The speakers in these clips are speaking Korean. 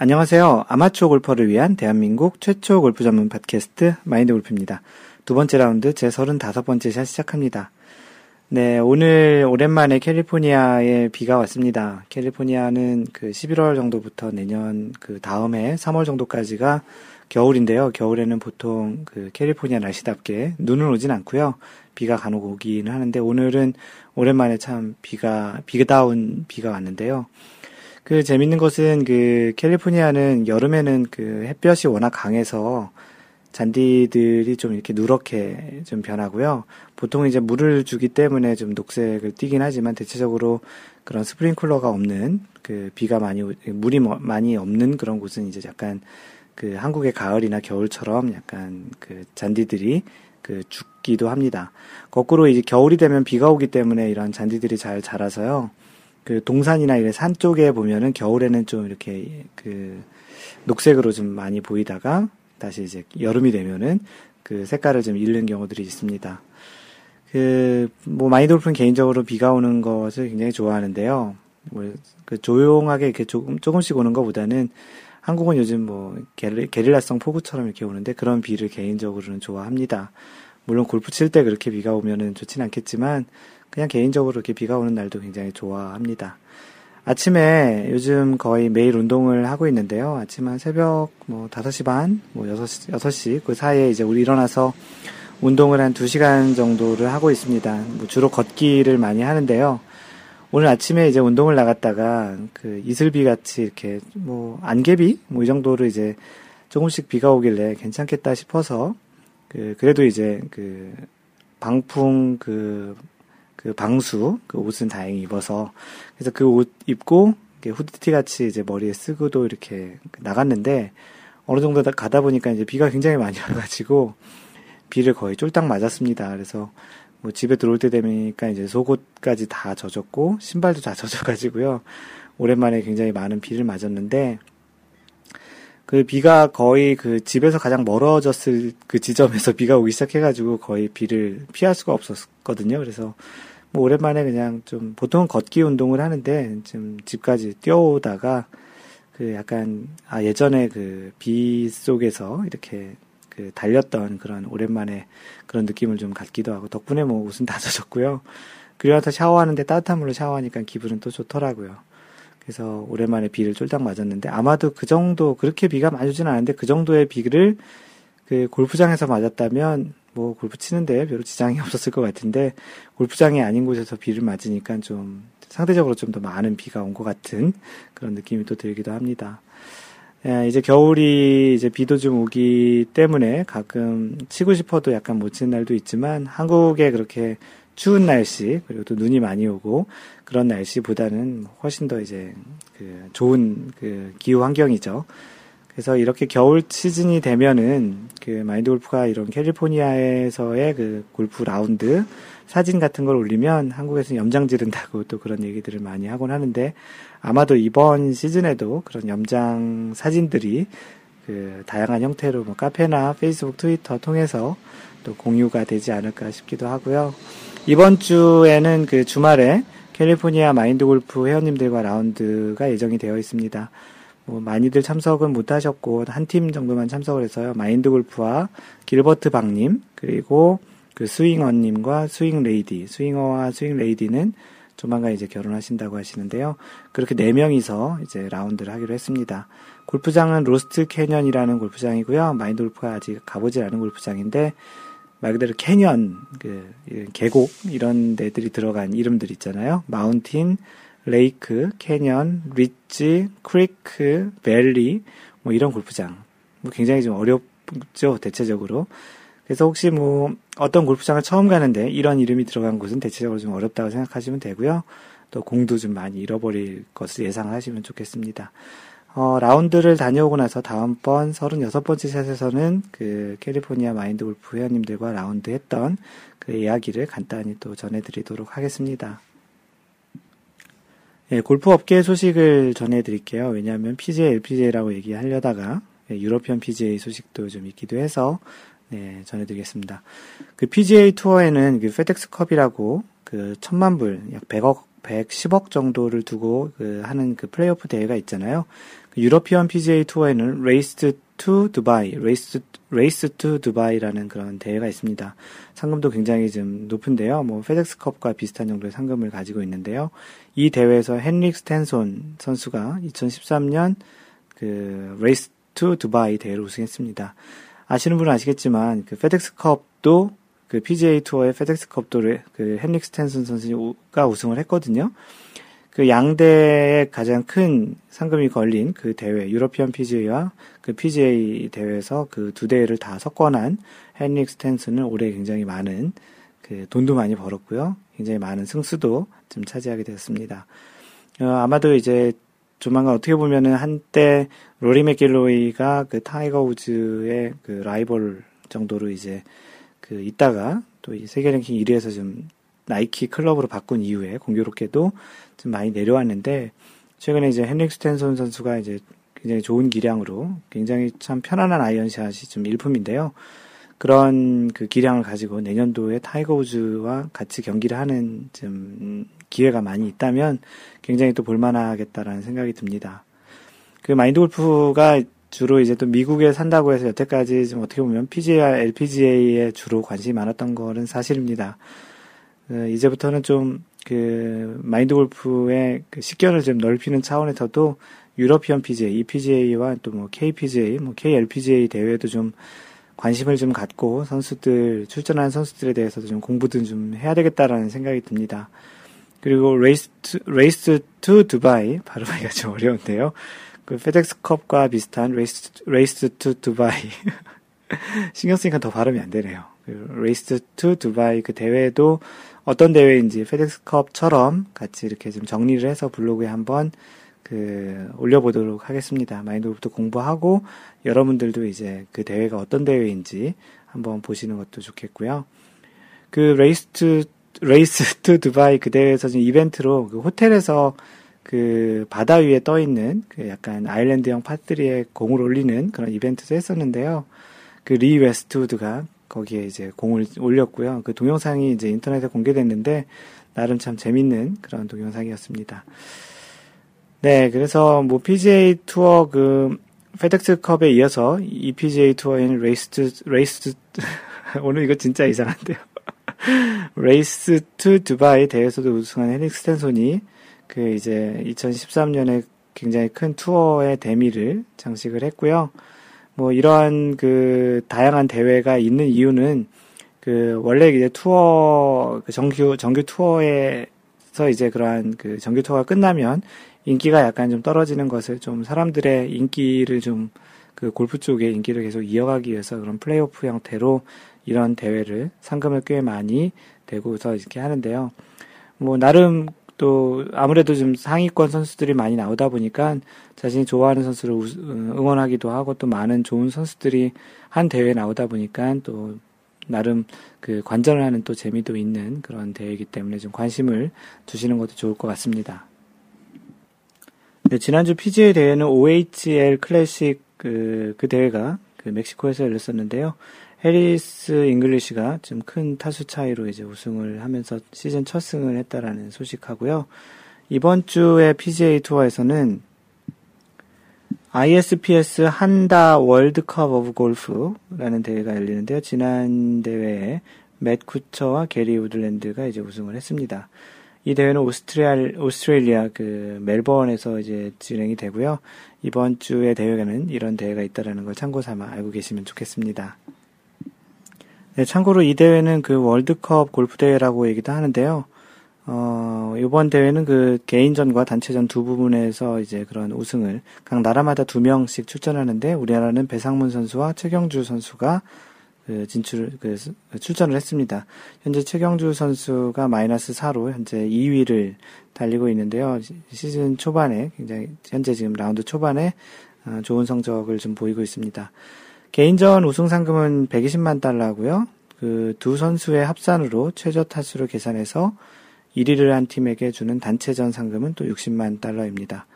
안녕하세요. 아마추어 골퍼를 위한 대한민국 최초 골프 전문 팟캐스트 마인드 골프입니다. 두 번째 라운드 제 35번째 샷 시작합니다. 네, 오늘 오랜만에 캘리포니아에 비가 왔습니다. 캘리포니아는 그 11월 정도부터 내년 그 다음해 3월 정도까지가 겨울인데요. 겨울에는 보통 그 캘리포니아 날씨답게 눈은 오진 않고요. 비가 간혹 오기는 하는데 오늘은 오랜만에 참 비가 온 비가 왔는데요. 그 재밌는 것은 그 캘리포니아는 여름에는 그 햇볕이 워낙 강해서 잔디들이 좀 이렇게 누렇게 좀 변하고요. 보통 이제 물을 주기 때문에 좀 녹색을 띠긴 하지만 대체적으로 그런 스프링클러가 없는 그 비가 많이 물이 뭐, 많이 없는 그런 곳은 이제 약간 그 한국의 가을이나 겨울처럼 약간 그 잔디들이 그 죽기도 합니다. 거꾸로 이제 겨울이 되면 비가 오기 때문에 이런 잔디들이 잘 자라서요. 그 동산이나 이런 산 쪽에 보면은 겨울에는 좀 이렇게 그 녹색으로 좀 많이 보이다가 다시 이제 여름이 되면은 그 색깔을 좀 잃는 경우들이 있습니다. 그, 뭐, 마이돌프는 개인적으로 비가 오는 것을 굉장히 좋아하는데요. 뭐, 그 조용하게 이렇게 조금, 조금씩 오는 것보다는 한국은 요즘 뭐, 게릴라 성 폭우처럼 이렇게 오는데 그런 비를 개인적으로는 좋아합니다. 물론 골프 칠 때 그렇게 비가 오면은 좋진 않겠지만, 그냥 개인적으로 이렇게 비가 오는 날도 굉장히 좋아합니다. 아침에 요즘 거의 매일 운동을 하고 있는데요. 아침 한 새벽 뭐 5시 반, 뭐 6시, 6시 그 사이에 이제 우리 일어나서 운동을 한 2시간 정도를 하고 있습니다. 뭐 주로 걷기를 많이 하는데요. 오늘 아침에 이제 운동을 나갔다가 그 이슬비 같이 이렇게 뭐 안개비 뭐 이 정도로 이제 조금씩 비가 오길래 괜찮겠다 싶어서 그 그래도 이제 그 방풍 그 그 방수 그 옷은 다행히 입어서 그래서 그 옷 입고 후드티 같이 이제 머리에 쓰고도 이렇게 나갔는데 어느 정도 가다 보니까 이제 비가 굉장히 많이 와가지고 비를 거의 쫄딱 맞았습니다. 그래서 뭐 집에 들어올 때 되니까 이제 속옷까지 다 젖었고 신발도 다 젖어가지고요. 오랜만에 굉장히 많은 비를 맞았는데 그 비가 거의 그 집에서 가장 멀어졌을 그 지점에서 비가 오기 시작해가지고 거의 비를 피할 수가 없었거든요. 그래서 뭐 오랜만에 그냥 좀 보통은 걷기 운동을 하는데 좀 집까지 뛰어오다가 그 약간 아 예전에 그 비 속에서 이렇게 그 달렸던 그런 오랜만에 그런 느낌을 좀 갖기도 하고 덕분에 뭐 옷은 다 젖었고요. 그리고 나서 샤워하는데 따뜻한 물로 샤워하니까 기분은 또 좋더라고요. 그래서 오랜만에 비를 쫄딱 맞았는데 아마도 그 정도 그렇게 비가 많이 오진 않은데 그 정도의 비를 그 골프장에서 맞았다면 뭐 골프 치는데 별로 지장이 없었을 것 같은데 골프장이 아닌 곳에서 비를 맞으니까 좀 상대적으로 좀 더 많은 비가 온 것 같은 그런 느낌이 또 들기도 합니다. 예, 이제 겨울이 이제 비도 좀 오기 때문에 가끔 치고 싶어도 약간 못 치는 날도 있지만 한국에 그렇게 추운 날씨 그리고 또 눈이 많이 오고 그런 날씨보다는 훨씬 더 이제 그 좋은 그 기후 환경이죠. 그래서 이렇게 겨울 시즌이 되면은 그 마인드 골프가 이런 캘리포니아에서의 그 골프 라운드 사진 같은 걸 올리면 한국에서는 염장 지른다고 또 그런 얘기들을 많이 하곤 하는데 아마도 이번 시즌에도 그런 염장 사진들이 그 다양한 형태로 뭐 카페나 페이스북, 트위터 통해서 또 공유가 되지 않을까 싶기도 하고요. 이번 주에는 그 주말에 캘리포니아 마인드 골프 회원님들과 라운드가 예정이 되어 있습니다. 뭐 많이들 참석은 못 하셨고 한 팀 정도만 참석을 해서요. 마인드 골프와 길버트 박님 그리고 그 스윙어님과 스윙 레이디, 스윙어와 스윙 레이디는 조만간 이제 결혼하신다고 하시는데요. 그렇게 네 명이서 이제 라운드를 하기로 했습니다. 골프장은 로스트 캐년이라는 골프장이고요. 마인드 골프가 아직 가보지 않은 골프장인데 말 그대로 canyon, 그 계곡 이런 데들이 들어간 이름들 있잖아요. mountain, lake, canyon, ridge, creek, valley 뭐 이런 골프장 뭐 굉장히 좀 어렵죠 대체적으로 그래서 혹시 뭐 어떤 골프장을 처음 가는데 이런 이름이 들어간 곳은 대체적으로 좀 어렵다고 생각하시면 되고요 또 공도 좀 많이 잃어버릴 것을 예상하시면 좋겠습니다. 어, 라운드를 다녀오고 나서 다음번 36번째 샷에서는 그 캘리포니아 마인드 골프 회원님들과 라운드 했던 그 이야기를 간단히 또 전해드리도록 하겠습니다. 예, 골프 업계 소식을 전해드릴게요. 왜냐하면 PGA, LPGA라고 얘기하려다가 예, European PGA 소식도 좀 있기도 해서 네, 전해드리겠습니다. 그 PGA 투어에는 그 페덱스컵이라고 그 천만 불, 약 100억, 110억 정도를 두고 그 하는 그 플레이오프 대회가 있잖아요. 그 European PGA 투어에는 Race to Dubai, Race Race to Dubai라는 그런 대회가 있습니다. 상금도 굉장히 좀 높은데요. 뭐 페덱스컵과 비슷한 정도의 상금을 가지고 있는데요. 이 대회에서 헨릭 스탠손 선수가 2013년 그 Race to Dubai 대회를 우승했습니다. 아시는 분은 아시겠지만 그 페덱스컵도 그 PGA 투어의 페덱스컵도 그 헨릭 스탠슨 선수가 우승을 했거든요. 그 양대의 가장 큰 상금이 걸린 그 대회, European PGA와 그 PGA 대회에서 그 두 대회를 다 석권한 헨릭 스탠슨은 올해 굉장히 많은 그 돈도 많이 벌었고요. 굉장히 많은 승수도 좀 차지하게 되었습니다. 어, 아마도 이제 조만간 어떻게 보면은 한때 로리 맥길로이가 그 타이거 우즈의 그 라이벌 정도로 이제 그 있다가 또 이 세계 랭킹 1위에서 좀 나이키 클럽으로 바꾼 이후에 공교롭게도 좀 많이 내려왔는데 최근에 이제 헨릭 스탠손 선수가 이제 굉장히 좋은 기량으로 굉장히 참 편안한 아이언샷이 좀 일품인데요. 그런 그 기량을 가지고 내년도에 타이거 우즈와 같이 경기를 하는 좀 기회가 많이 있다면 굉장히 또 볼만하겠다라는 생각이 듭니다. 그 마인드 골프가 주로 이제 또 미국에 산다고 해서 여태까지 좀 어떻게 보면 PGA, LPGA에 주로 관심이 많았던 거는 사실입니다. 어, 이제부터는 좀 그 마인드 골프의 그 식견을 좀 넓히는 차원에서도 European PGA, EPGA와 또 뭐 KPGA, 뭐 KLPGA 대회도 좀 관심을 좀 갖고 선수들, 출전한 선수들에 대해서도 좀 공부도 좀 해야 되겠다라는 생각이 듭니다. 그리고 Race to, Race to Dubai, 발음하기가 좀 어려운데요. 그 페덱스컵과 비슷한 Race, Race to Dubai. 신경 쓰니까 더 발음이 안 되네요. 그 Race to Dubai 그 대회도 어떤 대회인지 페덱스컵처럼 같이 이렇게 좀 정리를 해서 블로그에 한번 그 올려보도록 하겠습니다. 마인드 골프도 공부하고 여러분들도 이제 그 대회가 어떤 대회인지 한번 보시는 것도 좋겠고요. 그 Race to Race to Dubai 그 대회에서 지금 이벤트로 그 호텔에서 그 바다 위에 떠 있는 그 약간 island형 par three에 공을 올리는 그런 이벤트도 했었는데요. 그 리 웨스트우드가 거기에 이제 공을 올렸고요. 그 동영상이 이제 인터넷에 공개됐는데 나름 참 재밌는 그런 동영상이었습니다. 네, 그래서 뭐 PGA 투어 그 페덱스 컵에 이어서 EPGA 투어인 Race Race 오늘 이거 진짜 이상한데요. Race to Dubai 대회에서도 우승한 헨릭 스탠손이 그 이제 2013년에 굉장히 큰 투어의 대미를 장식을 했고요. 뭐 이러한 그 다양한 대회가 있는 이유는 그 원래 이제 투어 그 정규 정규 투어에서 이제 그러한 그 정규 투어가 끝나면 인기가 약간 좀 떨어지는 것을 좀 사람들의 인기를 좀 그 골프 쪽에 인기를 계속 이어가기 위해서 그런 플레이오프 형태로 이런 대회를 상금을 꽤 많이 대고서 이렇게 하는데요. 뭐 나름 또 아무래도 좀 상위권 선수들이 많이 나오다 보니까 자신이 좋아하는 선수를 응원하기도 하고 또 많은 좋은 선수들이 한 대회에 나오다 보니까 또 나름 그 관전을 하는 또 재미도 있는 그런 대회이기 때문에 좀 관심을 두시는 것도 좋을 것 같습니다. 네, 지난주 PGA 대회는 OHL 클래식 그, 그 대회가 그 멕시코에서 열렸었는데요. 해리스 잉글리시가 좀 큰 타수 차이로 이제 우승을 하면서 시즌 첫 승을 했다라는 소식하고요. 이번 주에 PGA 투어에서는 ISPS Handa World Cup of Golf라는 대회가 열리는데요. 지난 대회에 맷 쿠처와 게리 우드랜드가 이제 우승을 했습니다. 이 대회는 오스트레일, 오스트레일리아 그 멜버른에서 이제 진행이 되고요. 이번 주에 대회에는 이런 대회가 있다라는 걸 참고 삼아 알고 계시면 좋겠습니다. 네, 참고로 이 대회는 그 월드컵 골프 대회라고 얘기도 하는데요. 어, 이번 대회는 그 개인전과 단체전 두 부분에서 이제 그런 우승을 각 나라마다 두 명씩 출전하는데 우리나라는 배상문 선수와 최경주 선수가 그 진출, 그 출전을 했습니다. 현재 최경주 선수가 마이너스 4로 현재 2위를 달리고 있는데요. 시즌 초반에 굉장히 현재 지금 라운드 초반에 어, 좋은 성적을 좀 보이고 있습니다. 개인전 우승 상금은 120만 달러고요. 그 두 선수의 합산으로 최저 타수를 계산해서 1위를 한 팀에게 주는 단체전 상금은 또 60만 달러입니다.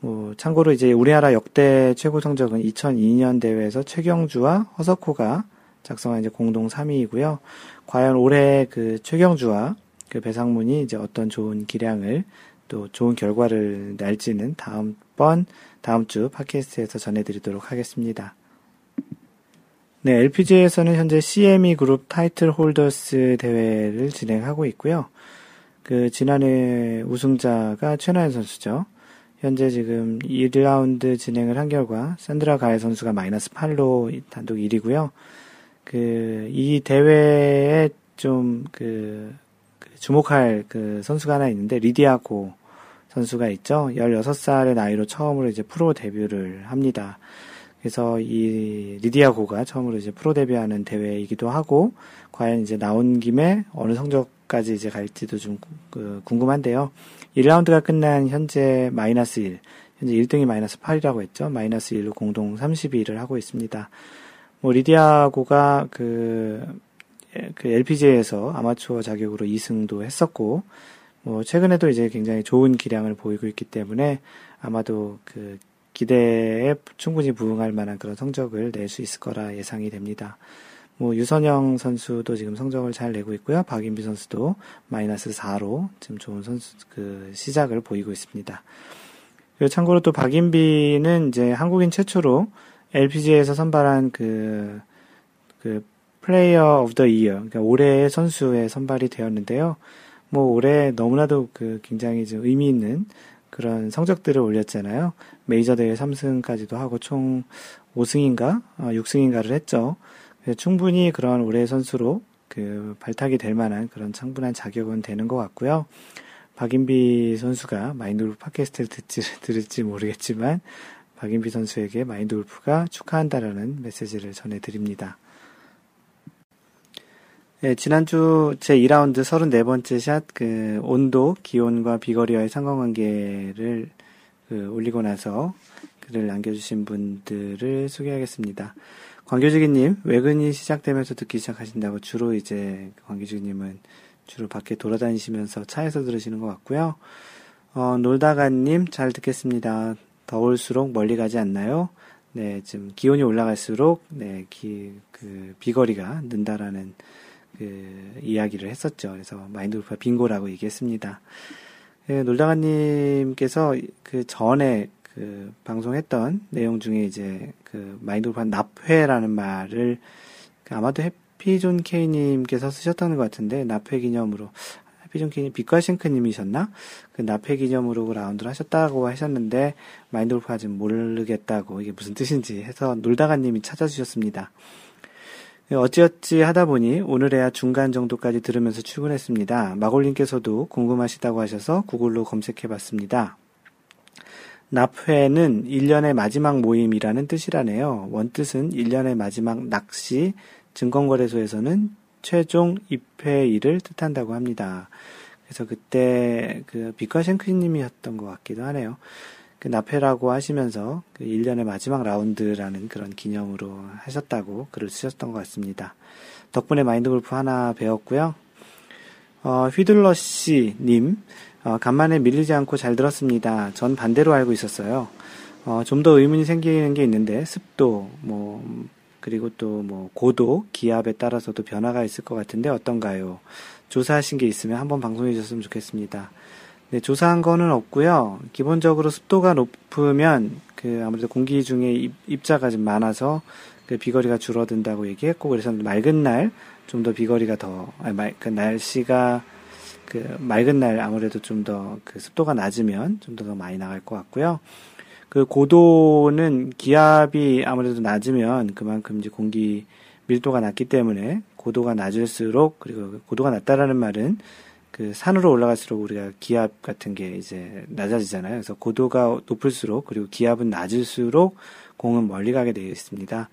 뭐 참고로 이제 우리나라 역대 최고 성적은 2002년 대회에서 최경주와 허석호가 작성한 이제 공동 3위이고요. 과연 올해 그 최경주와 그 배상문이 이제 어떤 좋은 기량을 또 좋은 결과를 낼지는 다음번 다음 주 팟캐스트에서 전해드리도록 하겠습니다. 네, LPGA에서는 현재 CME Group Titleholders 대회를 진행하고 있고요. 그 지난해 우승자가 최나연 선수죠. 현재 지금 1라운드 진행을 한 결과 산드라 갈 선수가 마이너스 8로 단독 1위고요. 그 이 대회에 좀 그 그 주목할 그 선수가 하나 있는데 리디아고 선수가 있죠. 16살의 나이로 처음으로 이제 프로 데뷔를 합니다. 그래서 이 리디아고가 처음으로 이제 프로 데뷔하는 대회이기도 하고 과연 이제 나온 김에 어느 성적까지 이제 갈지도 좀 그 궁금한데요. 1라운드가 끝난 현재 마이너스 1, 현재 1등이 마이너스 8이라고 했죠. 마이너스 1로 공동 32위를 하고 있습니다. 뭐 리디아고가 그, 그 LPGA에서 아마추어 자격으로 2승도 했었고 뭐 최근에도 이제 굉장히 좋은 기량을 보이고 있기 때문에 아마도 그 기대에 충분히 부응할 만한 그런 성적을 낼 수 있을 거라 예상이 됩니다. 뭐 유선영 선수도 지금 성적을 잘 내고 있고요. 박인비 선수도 마이너스 4로 지금 좋은 선수 그 시작을 보이고 있습니다. 그리고 참고로 또 박인비는 이제 한국인 최초로 LPGA에서 선발한 그, 그 Player of the Year, 그러니까 올해의 선수에 선발이 되었는데요. 뭐 올해 너무나도 그 굉장히 좀 의미 있는 그런 성적들을 올렸잖아요. 메이저 대회 3승까지도 하고 총 5승인가, 어, 6승인가를 했죠. 충분히 그런 올해 선수로 그 발탁이 될 만한 그런 충분한 자격은 되는 것 같고요. 박인비 선수가 마인드 골프 팟캐스트를 듣지, 들을지 모르겠지만, 박인비 선수에게 마인드 골프가 축하한다라는 메시지를 전해드립니다. 네, 지난주 제 2라운드 34번째 샷, 그, 온도, 기온과 비거리와의 상관관계를 그 올리고 나서 글을 남겨주신 분들을 소개하겠습니다. 광교지기님, 외근이 시작되면서 듣기 시작하신다고 주로 이제 광교지기님은 주로 밖에 돌아다니시면서 차에서 들으시는 것 같고요. 어, 놀다가님, 잘 듣겠습니다. 더울수록 멀리 가지 않나요? 네, 지금 기온이 올라갈수록, 네, 기, 그, 비거리가 는다라는 그 이야기를 했었죠. 그래서 마인드 골프가 빙고라고 얘기했습니다. 그 놀다가님께서 그 전에 그 방송했던 내용 중에 이제 그 마인드 골프 납회라는 말을 그 아마도 해피존 K님께서 쓰셨다는 것 같은데 납회 기념으로 해피존 K님 빛과싱크님이셨나? 그 납회 기념으로 라운드를 하셨다고 하셨는데 마인드 골프가 아직 모르겠다고 이게 무슨 뜻인지 해서 놀다가님이 찾아주셨습니다. 네, 어찌어찌 하다 보니 오늘에야 중간 정도까지 들으면서 출근했습니다. 마골님께서도 궁금하시다고 하셔서 구글로 검색해 봤습니다. 납회는 1년의 마지막 모임이라는 뜻이라네요. 원뜻은 1년의 마지막 낚시, 증권거래소에서는 최종 입회일을 뜻한다고 합니다. 그래서 그때 그 비과셴크님이었던 것 같기도 하네요. 그 나페라고 하시면서 그 1년의 마지막 라운드라는 그런 기념으로 하셨다고 글을 쓰셨던 것 같습니다. 덕분에 마인드 골프 하나 배웠고요. 어, 휘둘러 씨님, 어, 간만에 밀리지 않고 잘 들었습니다. 전 반대로 알고 있었어요. 어, 좀 더 의문이 생기는 게 있는데, 습도, 뭐, 그리고 또 뭐, 고도, 기압에 따라서도 변화가 있을 것 같은데 어떤가요? 조사하신 게 있으면 한번 방송해 주셨으면 좋겠습니다. 네, 조사한 거는 없고요. 기본적으로 습도가 높으면 그 아무래도 공기 중에 입, 자가좀 많아서 그 비거리가 줄어든다고 얘기했고 그래서 맑은 날 좀 더 비거리가 더 아니 말, 그 날씨가 그 맑은 날 아무래도 좀 더 그 습도가 낮으면 좀 더 많이 나갈 것 같고요. 그 고도는 기압이 아무래도 낮으면 그만큼 이제 공기 밀도가 낮기 때문에 고도가 낮을수록 그리고 고도가 낮다라는 말은 그 산으로 올라갈수록 우리가 기압 같은 게 이제 낮아지잖아요. 그래서 고도가 높을수록 그리고 기압은 낮을수록 공은 멀리 가게 되어 있습니다.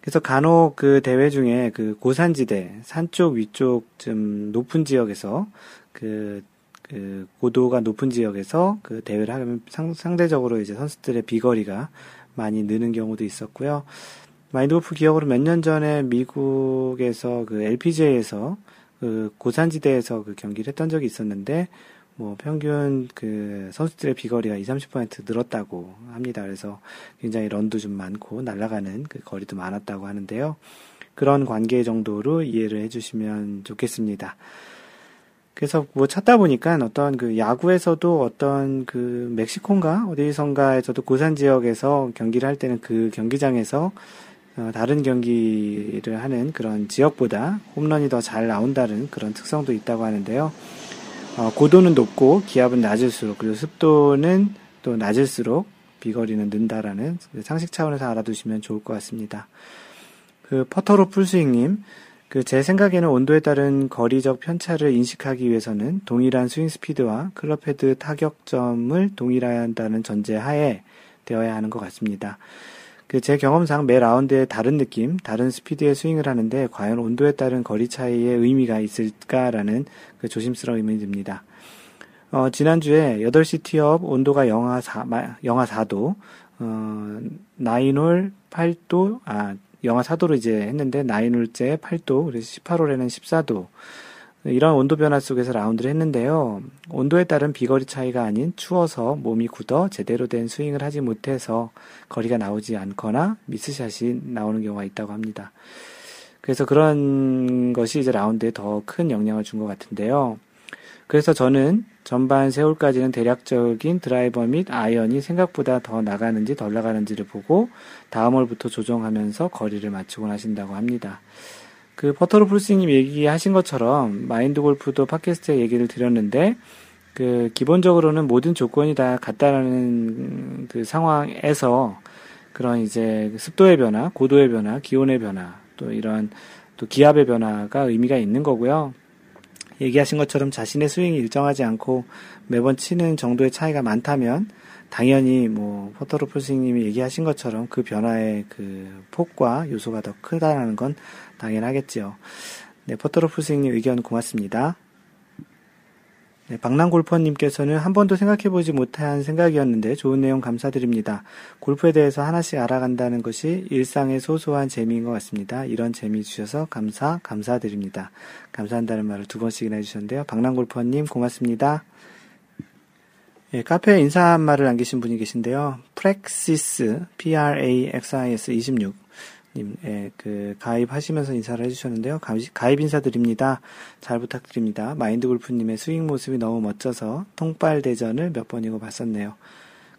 그래서 간혹 그 대회 중에 그 고산지대, 산 쪽 위쪽 좀 높은 지역에서 그, 그 고도가 높은 지역에서 그 대회를 하면 상, 상대적으로 이제 선수들의 비거리가 많이 느는 경우도 있었고요. 마인드골프 기억으로 몇 년 전에 미국에서 그 LPGA에서 그 고산지대에서 그 경기를 했던 적이 있었는데 뭐 평균 그 선수들의 비거리가 20, 30% 늘었다고 합니다. 그래서 굉장히 런도 좀 많고 날아가는 그 거리도 많았다고 하는데요. 그런 관계 정도로 이해를 해주시면 좋겠습니다. 그래서 뭐 찾다 보니까 어떤 그 야구에서도 어떤 그 멕시코인가 어디선가에서도 고산 지역에서 경기를 할 때는 그 경기장에서 어, 다른 경기를 하는 그런 지역보다 홈런이 더 잘 나온다는 그런 특성도 있다고 하는데요. 어, 고도는 높고 기압은 낮을수록 그리고 습도는 또 낮을수록 비거리는 는다라는 상식 차원에서 알아두시면 좋을 것 같습니다. 그 퍼터로 풀스윙님, 그 제 생각에는 온도에 따른 거리적 편차를 인식하기 위해서는 동일한 스윙 스피드와 클럽 헤드 타격점을 동일한다는 전제 하에 되어야 하는 것 같습니다. 그 제 경험상 매 라운드에 다른 느낌, 다른 스피드의 스윙을 하는데 과연 온도에 따른 거리 차이의 의미가 있을까라는 그 조심스러움이 듭니다. 어, 지난주에 8시 티업 온도가 영하 4, 영하 4도, 어, 나인홀 8도, 아, 영하 4도로 이제 했는데, 나인홀째 8도, 그래서 18홀에는 14도. 이런 온도 변화 속에서 라운드를 했는데요. 온도에 따른 비거리 차이가 아닌 추워서 몸이 굳어 제대로 된 스윙을 하지 못해서 거리가 나오지 않거나 미스샷이 나오는 경우가 있다고 합니다. 그래서 그런 것이 이제 라운드에 더 큰 영향을 준 것 같은데요. 그래서 저는 전반 세홀까지는 대략적인 드라이버 및 아이언이 생각보다 더 나가는지 덜 나가는지를 보고 다음 홀부터 조정하면서 거리를 맞추곤 하신다고 합니다. 그 퍼터로 풀스님 얘기하신 것처럼 마인드 골프도 팟캐스트에 얘기를 드렸는데 그 기본적으로는 모든 조건이 다 같다라는 그 상황에서 그런 이제 습도의 변화, 고도의 변화, 기온의 변화, 또 이런 또 기압의 변화가 의미가 있는 거고요. 얘기하신 것처럼 자신의 스윙이 일정하지 않고 매번 치는 정도의 차이가 많다면 당연히 뭐 포터로프 스님이 얘기하신 것처럼 그 변화의 그 폭과 요소가 더 크다라는 건 당연하겠지요. 네, 포터로프 스님 의견 고맙습니다. 네, 박랑골퍼님께서는 한 번도 생각해보지 못한 생각이었는데 좋은 내용 감사드립니다. 골프에 대해서 하나씩 알아간다는 것이 일상의 소소한 재미인 것 같습니다. 이런 재미 주셔서 감사, 감사드립니다. 감사한다는 말을 두 번씩이나 해주셨는데요. 박랑골퍼님 고맙습니다. 예, 카페에 인사 한 말을 남기신 분이 계신데요. 프렉시스, P-R-A-X-I-S 26. 님, 예, 그, 가입하시면서 인사를 해주셨는데요. 가입 인사드립니다. 잘 부탁드립니다. 마인드 골프님의 스윙 모습이 너무 멋져서 통빨 대전을 몇 번이고 봤었네요.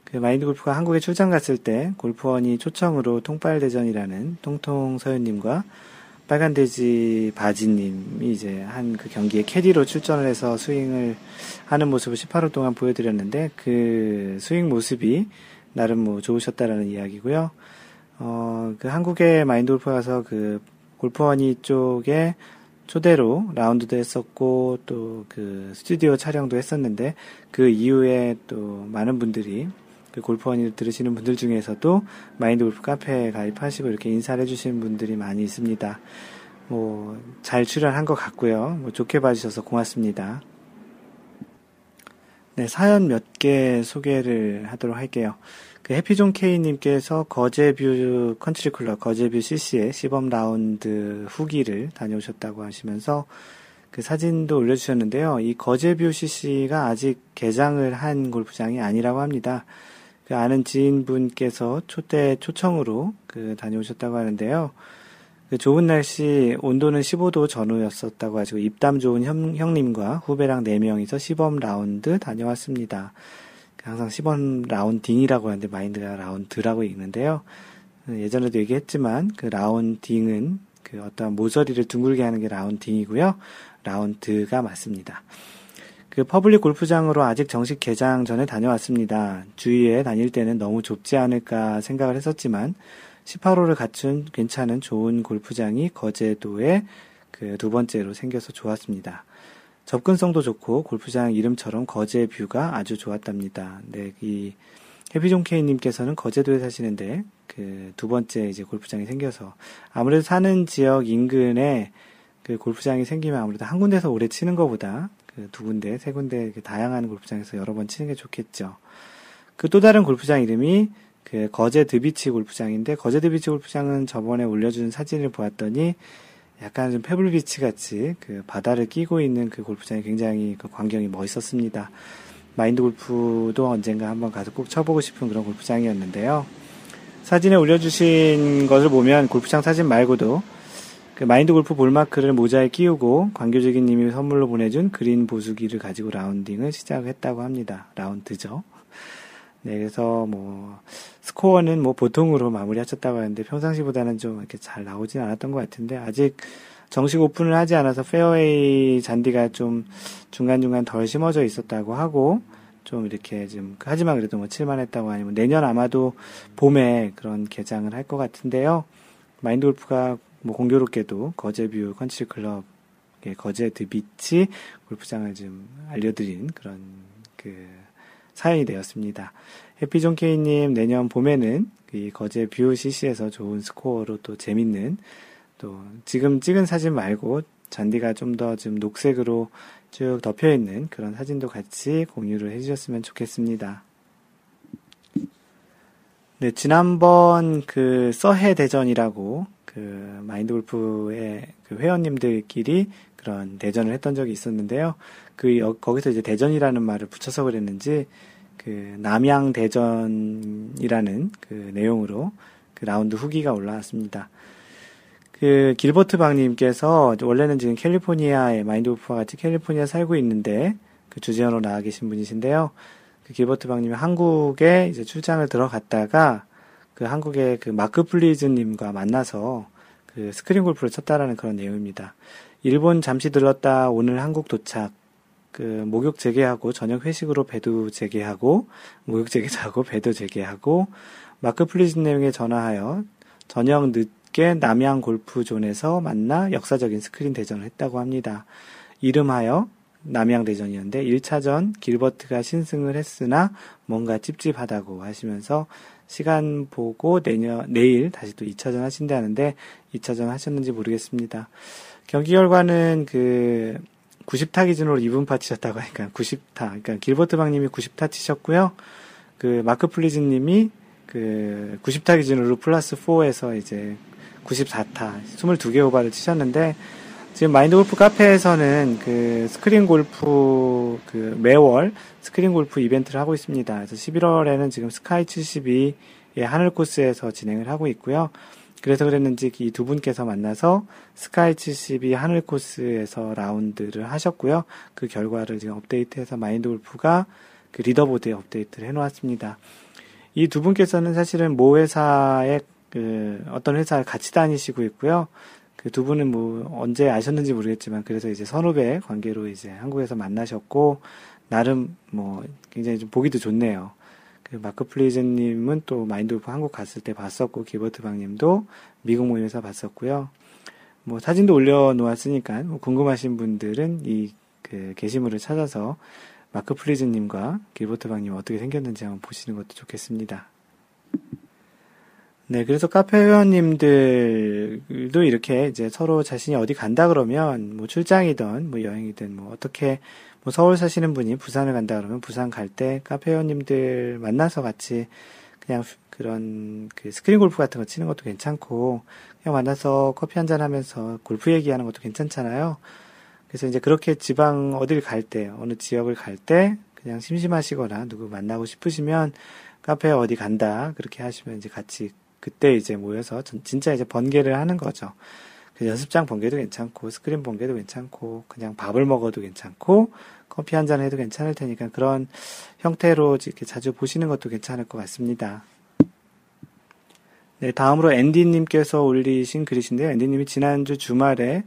그 마인드 골프가 한국에 출장 갔을 때 골프원이 초청으로 통빨 대전이라는 통통 서현님과 빨간 돼지 바지님이 이제 한 그 경기에 캐디로 출전을 해서 스윙을 하는 모습을 18호 동안 보여드렸는데 그 스윙 모습이 나름 뭐 좋으셨다라는 이야기고요. 어, 그 한국에 마인드 골프 가서 그 골프원이 쪽에 초대로 라운드도 했었고 또 그 스튜디오 촬영도 했었는데 그 이후에 또 많은 분들이 그 골프원이 들으시는 분들 중에서도 마인드 골프 카페에 가입하시고 이렇게 인사를 해주시는 분들이 많이 있습니다. 뭐 잘 출연한 것 같고요. 뭐 좋게 봐주셔서 고맙습니다. 네, 사연 몇 개 소개를 하도록 할게요. 그 해피존 K님께서 거제뷰 컨트리 클럽 거제뷰 CC의 시범 라운드 후기를 다녀오셨다고 하시면서 그 사진도 올려주셨는데요. 이 거제뷰 CC가 아직 개장을 한 골프장이 아니라고 합니다. 그 아는 지인분께서 초대 초청으로 그 다녀오셨다고 하는데요. 그 좋은 날씨 온도는 15도 전후였었다고 하시고 입담 좋은 형, 형님과 후배랑 4명이서 시범 라운드 다녀왔습니다. 항상 시범 라운딩이라고 하는데 마인드가 라운드라고 읽는데요. 예전에도 얘기했지만 그 라운딩은 그 어떤 모서리를 둥글게 하는 게 라운딩이고요. 라운드가 맞습니다. 그 퍼블릭 골프장으로 아직 정식 개장 전에 다녀왔습니다. 주위에 다닐 때는 너무 좁지 않을까 생각을 했었지만 18홀을 갖춘 괜찮은 좋은 골프장이 거제도에 그 두 번째로 생겨서 좋았습니다. 접근성도 좋고 골프장 이름처럼 거제 뷰가 아주 좋았답니다. 네, 이 해피존 케이님께서는 거제도에 사시는데 그 두 번째 이제 골프장이 생겨서 아무래도 사는 지역 인근에 그 골프장이 생기면 아무래도 한 군데서 오래 치는 것보다 그 두 군데, 세 군데 다양한 골프장에서 여러 번 치는 게 좋겠죠. 그 또 다른 골프장 이름이 그 거제 드비치 골프장인데 거제 드비치 골프장은 저번에 올려준 사진을 보았더니 약간 좀 페블비치 같이 그 바다를 끼고 있는 그 골프장이 굉장히 그 광경이 멋있었습니다. 마인드 골프도 언젠가 한번 가서 꼭 쳐보고 싶은 그런 골프장이었는데요. 사진에 올려주신 것을 보면 골프장 사진 말고도 그 마인드 골프 볼마크를 모자에 끼우고 광교지기 님이 선물로 보내준 그린 보수기를 가지고 라운딩을 시작했다고 합니다. 라운드죠. 네, 그래서 뭐, 스코어는 뭐 보통으로 마무리 하셨다고 하는데 평상시보다는 좀 이렇게 잘 나오진 않았던 것 같은데 아직 정식 오픈을 하지 않아서 페어웨이 잔디가 좀 중간중간 덜 심어져 있었다고 하고 좀 이렇게 좀 하지만 그래도 뭐 칠만했다고 아니면 내년 아마도 봄에 그런 개장을 할 것 같은데요. 마인드 골프가 뭐 공교롭게도 거제뷰 컨트리 클럽 거제 드비치 골프장을 좀 알려드린 그런 그 사연이 되었습니다. 해피존 케이님 내년 봄에는 이 거제 뷰 CC에서 좋은 스코어로 또 재밌는 또 지금 찍은 사진 말고 잔디가 좀더좀 녹색으로 쭉 덮여 있는 그런 사진도 같이 공유를 해주셨으면 좋겠습니다. 네, 지난번 그 서해 대전이라고 그 마인드 골프의 그 회원님들끼리 그런 대전을 했던 적이 있었는데요. 그 거기서 이제 대전이라는 말을 붙여서 그랬는지 그 남양 대전이라는 그 내용으로 그 라운드 후기가 올라왔습니다. 그 길버트 박님께서 원래는 지금 캘리포니아에 마인드 골프와 같이 캘리포니아 살고 있는데 그 주재원으로 나와 계신 분이신데요. 그 길버트 박님이 한국에 이제 출장을 들어갔다가 그 한국의 그 마크 플리즈님과 만나서 그 스크린 골프를 쳤다라는 그런 내용입니다. 일본 잠시 들렀다 오늘 한국 도착. 그 목욕 재계하고 저녁 회식으로 배도 재계하고 목욕 재계도 하고 배도 재계하고 마크 플리즈님에게 전화하여 저녁 늦게 남양 골프존에서 만나 역사적인 스크린 대전을 했다고 합니다. 이름하여 남양 대전이었는데 1차전 길버트가 신승을 했으나 뭔가 찝찝하다고 하시면서 시간 보고 내년, 내일 다시 또 2차전 하신다는데 2차전 하셨는지 모르겠습니다. 경기 결과는 그 90타 기준으로 2분파 치셨다고 하니까 90타. 그러니까 길버트 박님이 90타 치셨고요. 그 마크 플리즈 님이 그 90타 기준으로 플러스 4에서 이제 94타, 22개 오바를 치셨는데 지금 마인드 골프 카페에서는 그 스크린 골프 그 매월 스크린 골프 이벤트를 하고 있습니다. 그래서 11월에는 지금 스카이 72의 하늘 코스에서 진행을 하고 있고요. 그래서 그랬는지 이 두 분께서 만나서 스카이 72 하늘 코스에서 라운드를 하셨고요. 그 결과를 지금 업데이트해서 마인드 골프가 그 리더보드에 업데이트를 해놓았습니다. 이 두 분께서는 사실은 모 회사의 그 어떤 회사를 같이 다니시고 있고요. 그 두 분은 뭐 언제 아셨는지 모르겠지만 그래서 이제 선후배 관계로 이제 한국에서 만나셨고 나름 뭐 굉장히 좀 보기도 좋네요. 그 마크 플리즈님은 또 마인드 골프 한국 갔을 때 봤었고 길버트 박님도 미국 모임에서 봤었고요. 뭐 사진도 올려놓았으니까 뭐 궁금하신 분들은 이 그 게시물을 찾아서 마크 플리즈님과 길버트 방님 어떻게 생겼는지 한번 보시는 것도 좋겠습니다. 네, 그래서 카페 회원님들도 이렇게 이제 서로 자신이 어디 간다 그러면 뭐 출장이든 뭐 여행이든 뭐 어떻게 뭐 서울 사시는 분이 부산을 간다 그러면 부산 갈 때 카페 회원님들 만나서 같이 그냥 그런 그 스크린 골프 같은 거 치는 것도 괜찮고 그냥 만나서 커피 한 잔 하면서 골프 얘기하는 것도 괜찮잖아요. 그래서 이제 그렇게 지방 어딜 갈 때, 어느 지역을 갈 때 그냥 심심하시거나 누구 만나고 싶으시면 카페 어디 간다 그렇게 하시면 이제 같이 그때 이제 모여서 진짜 이제 번개를 하는 거죠. 그 연습장 번개도 괜찮고 스크린 번개도 괜찮고 그냥 밥을 먹어도 괜찮고 커피 한 잔 해도 괜찮을 테니까 그런 형태로 이렇게 자주 보시는 것도 괜찮을 것 같습니다. 네, 다음으로 앤디님께서 올리신 글이신데요. 앤디님이 지난주 주말에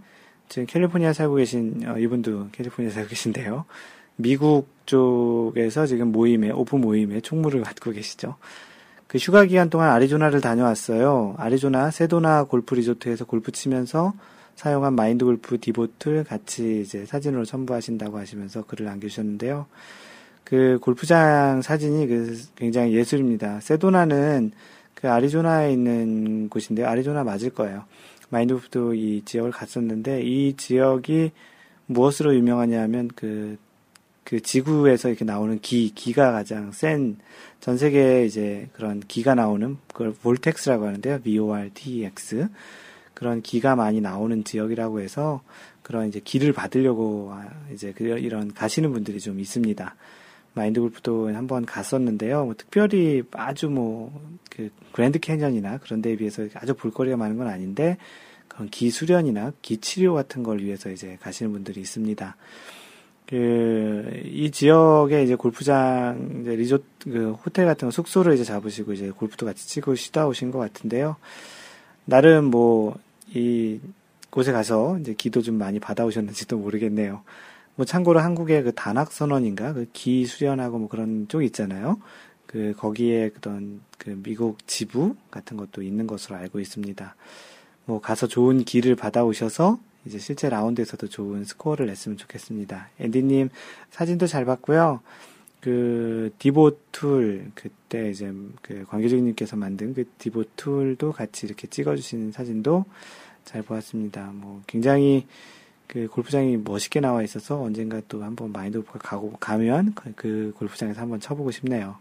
지금 캘리포니아 살고 계신 어, 이분도 캘리포니아 살고 계신데요. 미국 쪽에서 지금 모임에 오픈 모임에 총무를 맡고 계시죠. 그 휴가 기간 동안 아리조나를 다녀왔어요. 아리조나 세도나 골프 리조트에서 골프 치면서 사용한 마인드 골프 divot를 같이 이제 사진으로 첨부하신다고 하시면서 글을 남겨주셨는데요. 그 골프장 사진이 그 굉장히 예술입니다. 세도나는 그 아리조나에 있는 곳인데요. 아리조나 맞을 거예요. 마인드 골프도 이 지역을 갔었는데 이 지역이 무엇으로 유명하냐면 그 그 지구에서 이렇게 나오는 기, 기가 가장 센, 전 세계에 이제 그런 기가 나오는, 그걸 볼텍스라고 하는데요. VORTX. 그런 기가 많이 나오는 지역이라고 해서 그런 이제 기를 받으려고 이제 그 이런 가시는 분들이 좀 있습니다. 마인드 골프도 한번 갔었는데요. 뭐 특별히 아주 뭐 그 그랜드 캐년이나 그런 데에 비해서 아주 볼거리가 많은 건 아닌데 그런 기 수련이나 기 치료 같은 걸 위해서 이제 가시는 분들이 있습니다. 그, 이 지역에 이제 골프장, 이제 리조트, 그 호텔 같은 거 숙소를 이제 잡으시고 이제 골프도 같이 치고 쉬다 오신 것 같은데요. 나름 뭐, 이 곳에 가서 이제 기도 좀 많이 받아오셨는지도 모르겠네요. 뭐 참고로 한국의 그 단학 선원인가 그 기 수련하고 뭐 그런 쪽 있잖아요. 그 거기에 그런 그 미국 지부 같은 것도 있는 것으로 알고 있습니다. 뭐 가서 좋은 기를 받아오셔서 이제 실제 라운드에서도 좋은 스코어를 냈으면 좋겠습니다. 앤디님 사진도 잘 봤고요. 그 divot tool 그때 이제 그 광교직님께서 만든 그 디보 툴도 같이 이렇게 찍어주시는 사진도 잘 보았습니다. 뭐 굉장히 그 골프장이 멋있게 나와 있어서 언젠가 또 한번 마인드 골프가 가고 가면 그, 그 골프장에서 한번 쳐보고 싶네요.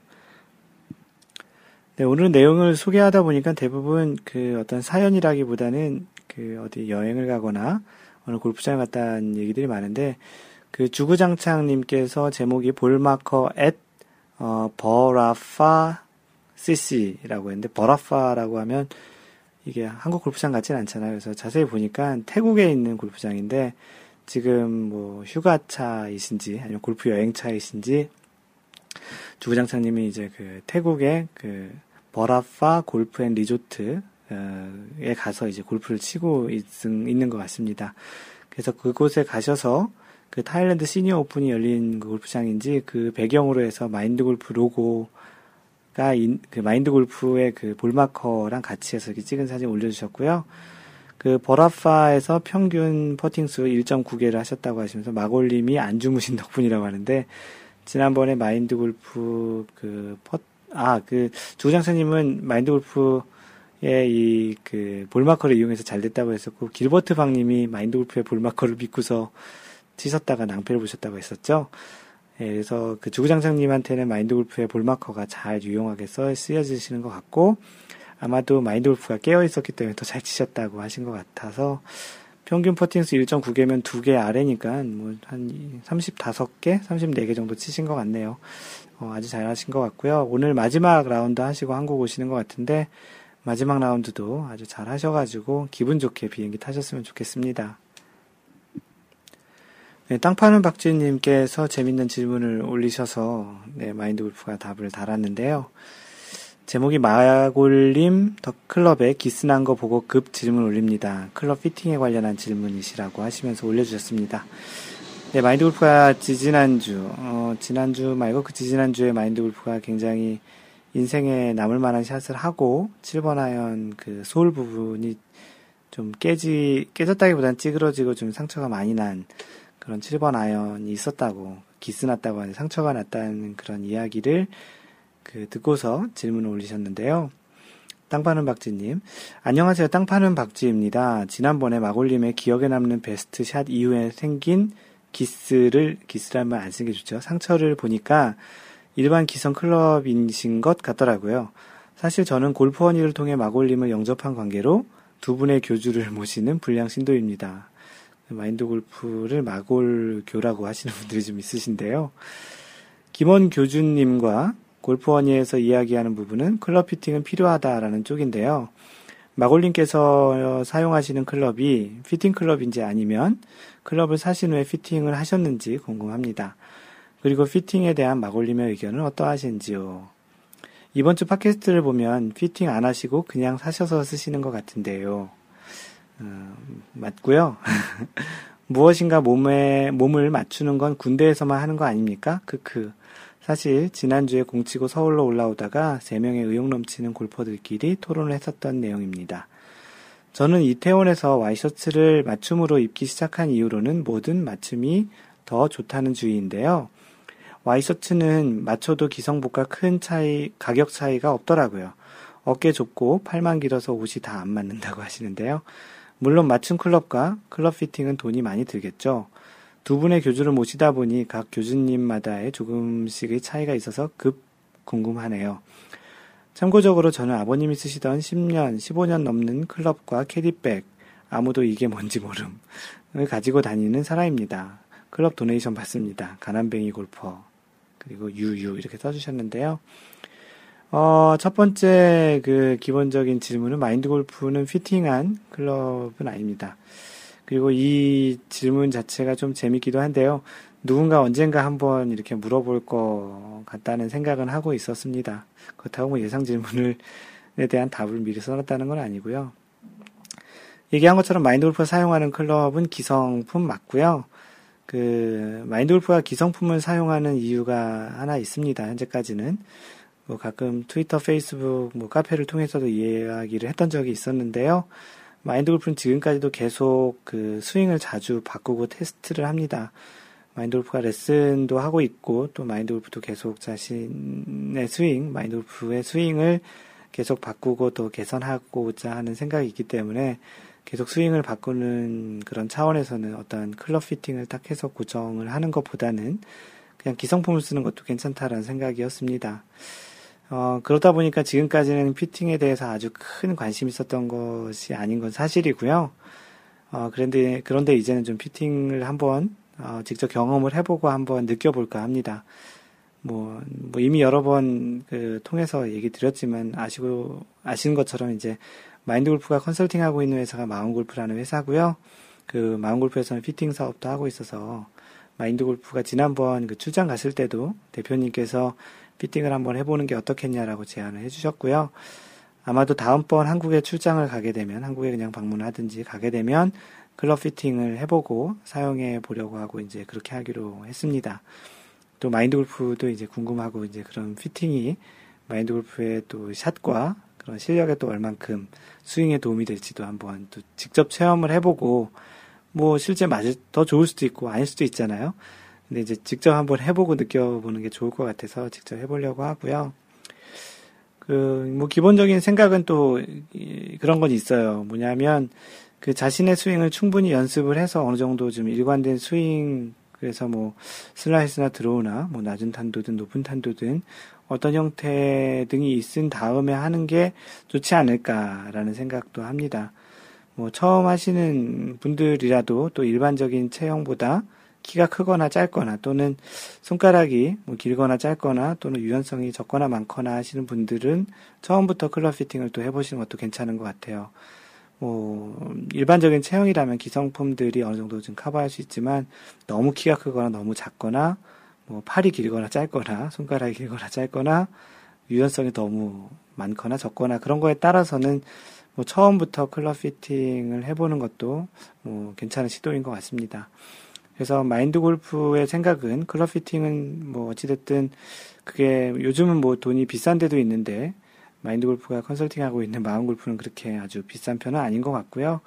네, 오늘 내용을 소개하다 보니까 대부분 그 어떤 사연이라기보다는 그 어디 여행을 가거나 어느 골프장에 갔다는 얘기들이 많은데 그 주구장창님께서 제목이 볼마커 앳 어, 버라파 CC라고 했는데 버라파라고 하면 이게 한국 골프장 같지는 않잖아요. 그래서 자세히 보니까 태국에 있는 골프장인데 지금 뭐 휴가차이신지 아니면 골프 여행차이신지 주구장창님이 이제 그 태국의 그 버라파 골프 앤 리조트 에 가서 이제 골프를 치고 있는 것 같습니다. 그래서 그곳에 가셔서 그 타일랜드 시니어 오픈이 열린 그 골프장인지 그 배경으로 해서 마인드 골프 로고가 인, 그 마인드 골프의 그 ball marker랑 같이 해서 찍은 사진 올려주셨고요. 그 버라파에서 평균 퍼팅수 1.9개를 하셨다고 하시면서 마골님이 안 주무신 덕분이라고 하는데 지난번에 마인드 골프 그 퍼, 아, 그 주장사님은 마인드 골프 예, 이, 그, ball marker를 이용해서 잘 됐다고 했었고, 길버트 방님이 마인드 골프의 ball marker를 믿고서 치셨다가 낭패를 보셨다고 했었죠. 예, 그래서 그 주구장창님한테는 마인드 골프의 볼마커가 잘 유용하게 써, 쓰여지시는 것 같고, 아마도 마인드 골프가 깨어 있었기 때문에 더 잘 치셨다고 하신 것 같아서, 평균 퍼팅수 1.9개면 2개 아래니까, 뭐, 한 35개? 34개 정도 치신 것 같네요. 어, 아주 잘 하신 것 같고요. 오늘 마지막 라운드 하시고 한국 오시는 것 같은데, 마지막 라운드도 아주 잘 하셔가지고 기분 좋게 비행기 타셨으면 좋겠습니다. 네, 땅 파는 박지님께서 재밌는 질문을 올리셔서 네, 마인드 골프가 답을 달았는데요. 제목이 마골님 더 클럽에 기스난 거 보고 급 질문 올립니다. 클럽 피팅에 관련한 질문이시라고 하시면서 올려주셨습니다. 네, 마인드 골프가 지지난주, 어, 지난주 말고 그 지지난주에 마인드 골프가 굉장히 인생에 남을 만한 샷을 하고 7번 아이언 그 sole 부분이 좀 깨지 깨졌다기보단 찌그러지고 좀 상처가 많이 난 그런 7번 아이언이 있었다고 기스 났다고 하는 상처가 났다는 그런 이야기를 그 듣고서 질문을 올리셨는데요. 땅파는 박지님, 안녕하세요. 땅파는 박지입니다. 지난번에 마골님의 기억에 남는 베스트 샷 이후에 생긴 기스를 기스라면 안 쓰는 게 좋죠. 상처를 보니까 일반 기성 클럽이신 것 같더라고요. 사실 저는 골프원이를 통해 마골님을 영접한 관계로 두 분의 교주를 모시는 불량 신도입니다. 마인드 골프를 마골교라고 하시는 분들이 좀 있으신데요. 김원 교주님과 골프원이에서 이야기하는 부분은 클럽 피팅은 필요하다라는 쪽인데요. 마골님께서 사용하시는 클럽이 피팅 클럽인지 아니면 클럽을 사신 후에 피팅을 하셨는지 궁금합니다. 그리고 피팅에 대한 마골님의 의견은 어떠하신지요? 이번 주 팟캐스트를 보면 피팅 안 하시고 그냥 사셔서 쓰시는 것 같은데요. 어, 맞고요. 무엇인가 몸에 몸을 맞추는 건 군대에서만 하는 거 아닙니까? 크크. 사실 지난주에 공치고 서울로 올라오다가 세 명의 의욕 넘치는 골퍼들끼리 토론을 했었던 내용입니다. 저는 이태원에서 와이셔츠를 맞춤으로 입기 시작한 이후로는 모든 맞춤이 더 좋다는 주의인데요. 와이셔츠는 맞춰도 기성복과 큰 차이, 가격 차이가 없더라고요. 어깨 좁고 팔만 길어서 옷이 다 안 맞는다고 하시는데요. 물론 맞춤 클럽과 클럽 피팅은 돈이 많이 들겠죠. 두 분의 교주를 모시다 보니 각 교주님마다의 조금씩의 차이가 있어서 급 궁금하네요. 참고적으로 저는 아버님이 쓰시던 10년, 15년 넘는 클럽과 캐디백, 아무도 이게 뭔지 모름을 가지고 다니는 사람입니다. 클럽 도네이션 받습니다. 가난뱅이 골퍼. 그리고 유유 이렇게 써주셨는데요. 어, 첫 번째 그 기본적인 질문은 마인드 골프는 피팅한 클럽은 아닙니다. 그리고 이 질문 자체가 좀 재밌기도 한데요. 누군가 언젠가 한번 이렇게 물어볼 것 같다는 생각은 하고 있었습니다. 그렇다고 뭐 예상 질문에 대한 답을 미리 써놨다는 건 아니고요. 얘기한 것처럼 마인드 골프가 사용하는 클럽은 기성품 맞고요. 그 마인드 골프가 기성품을 사용하는 이유가 하나 있습니다. 현재까지는 뭐 가끔 트위터, 페이스북, 뭐 카페를 통해서도 이야기를 했던 적이 있었는데요. 마인드 골프는 지금까지도 계속 그 스윙을 자주 바꾸고 테스트를 합니다. 마인드 골프가 레슨도 하고 있고 또 마인드 골프도 계속 자신의 스윙, 마인드 골프의 스윙을 계속 바꾸고 또 개선하고자 하는 생각이 있기 때문에 계속 스윙을 바꾸는 그런 차원에서는 어떤 클럽 피팅을 딱 해서 고정을 하는 것보다는 그냥 기성품을 쓰는 것도 괜찮다라는 생각이었습니다. 어, 그러다 보니까 지금까지는 피팅에 대해서 아주 큰 관심이 있었던 것이 아닌 건 사실이고요. 어, 그런데, 그런데 이제는 좀 피팅을 한번, 어, 직접 경험을 해보고 한번 느껴볼까 합니다. 뭐, 뭐 이미 여러 번, 그, 통해서 얘기 드렸지만, 아시고, 아시는 것처럼 이제, 마인드 골프가 컨설팅하고 있는 회사가 마운 골프라는 회사고요. 그, 마운 골프에서는 피팅 사업도 하고 있어서, 마인드 골프가 지난번 그 출장 갔을 때도 대표님께서 피팅을 한번 해보는 게 어떻겠냐라고 제안을 해주셨고요. 아마도 다음번 한국에 출장을 가게 되면 한국에 그냥 방문하든지 가게 되면 클럽 피팅을 해보고 사용해 보려고 하고 이제 그렇게 하기로 했습니다. 또 마인드 골프도 이제 궁금하고 이제 그런 피팅이 마인드 골프의 또 샷과 그런 실력에 또 얼만큼 스윙에 도움이 될지도 한번 또 직접 체험을 해보고 뭐 실제 맞을 더 좋을 수도 있고 아닐 수도 있잖아요. 근데 이제 직접 한번 해보고 느껴보는 게 좋을 것 같아서 직접 해보려고 하고요. 그, 뭐, 기본적인 생각은 또, 그런 건 있어요. 뭐냐면, 그 자신의 스윙을 충분히 연습을 해서 어느 정도 좀 일관된 스윙, 그래서 뭐, 슬라이스나 들어오나, 뭐, 낮은 탄도든 높은 탄도든 어떤 형태 등이 있은 다음에 하는 게 좋지 않을까라는 생각도 합니다. 뭐, 처음 하시는 분들이라도 또 일반적인 체형보다 키가 크거나 짧거나 또는 손가락이 뭐 길거나 짧거나 또는 유연성이 적거나 많거나 하시는 분들은 처음부터 클럽 피팅을 또 해보시는 것도 괜찮은 것 같아요. 뭐 일반적인 체형이라면 기성품들이 어느 정도 좀 커버할 수 있지만 너무 키가 크거나 너무 작거나 뭐 팔이 길거나 짧거나 손가락이 길거나 짧거나 유연성이 너무 많거나 적거나 그런 거에 따라서는 뭐 처음부터 클럽 피팅을 해보는 것도 뭐 괜찮은 시도인 것 같습니다. 그래서 마인드 골프의 생각은 클럽 피팅은 뭐 어찌됐든 그게 요즘은 뭐 돈이 비싼 데도 있는데 마인드 골프가 컨설팅하고 있는 마음 골프는 그렇게 아주 비싼 편은 아닌 것 같고요.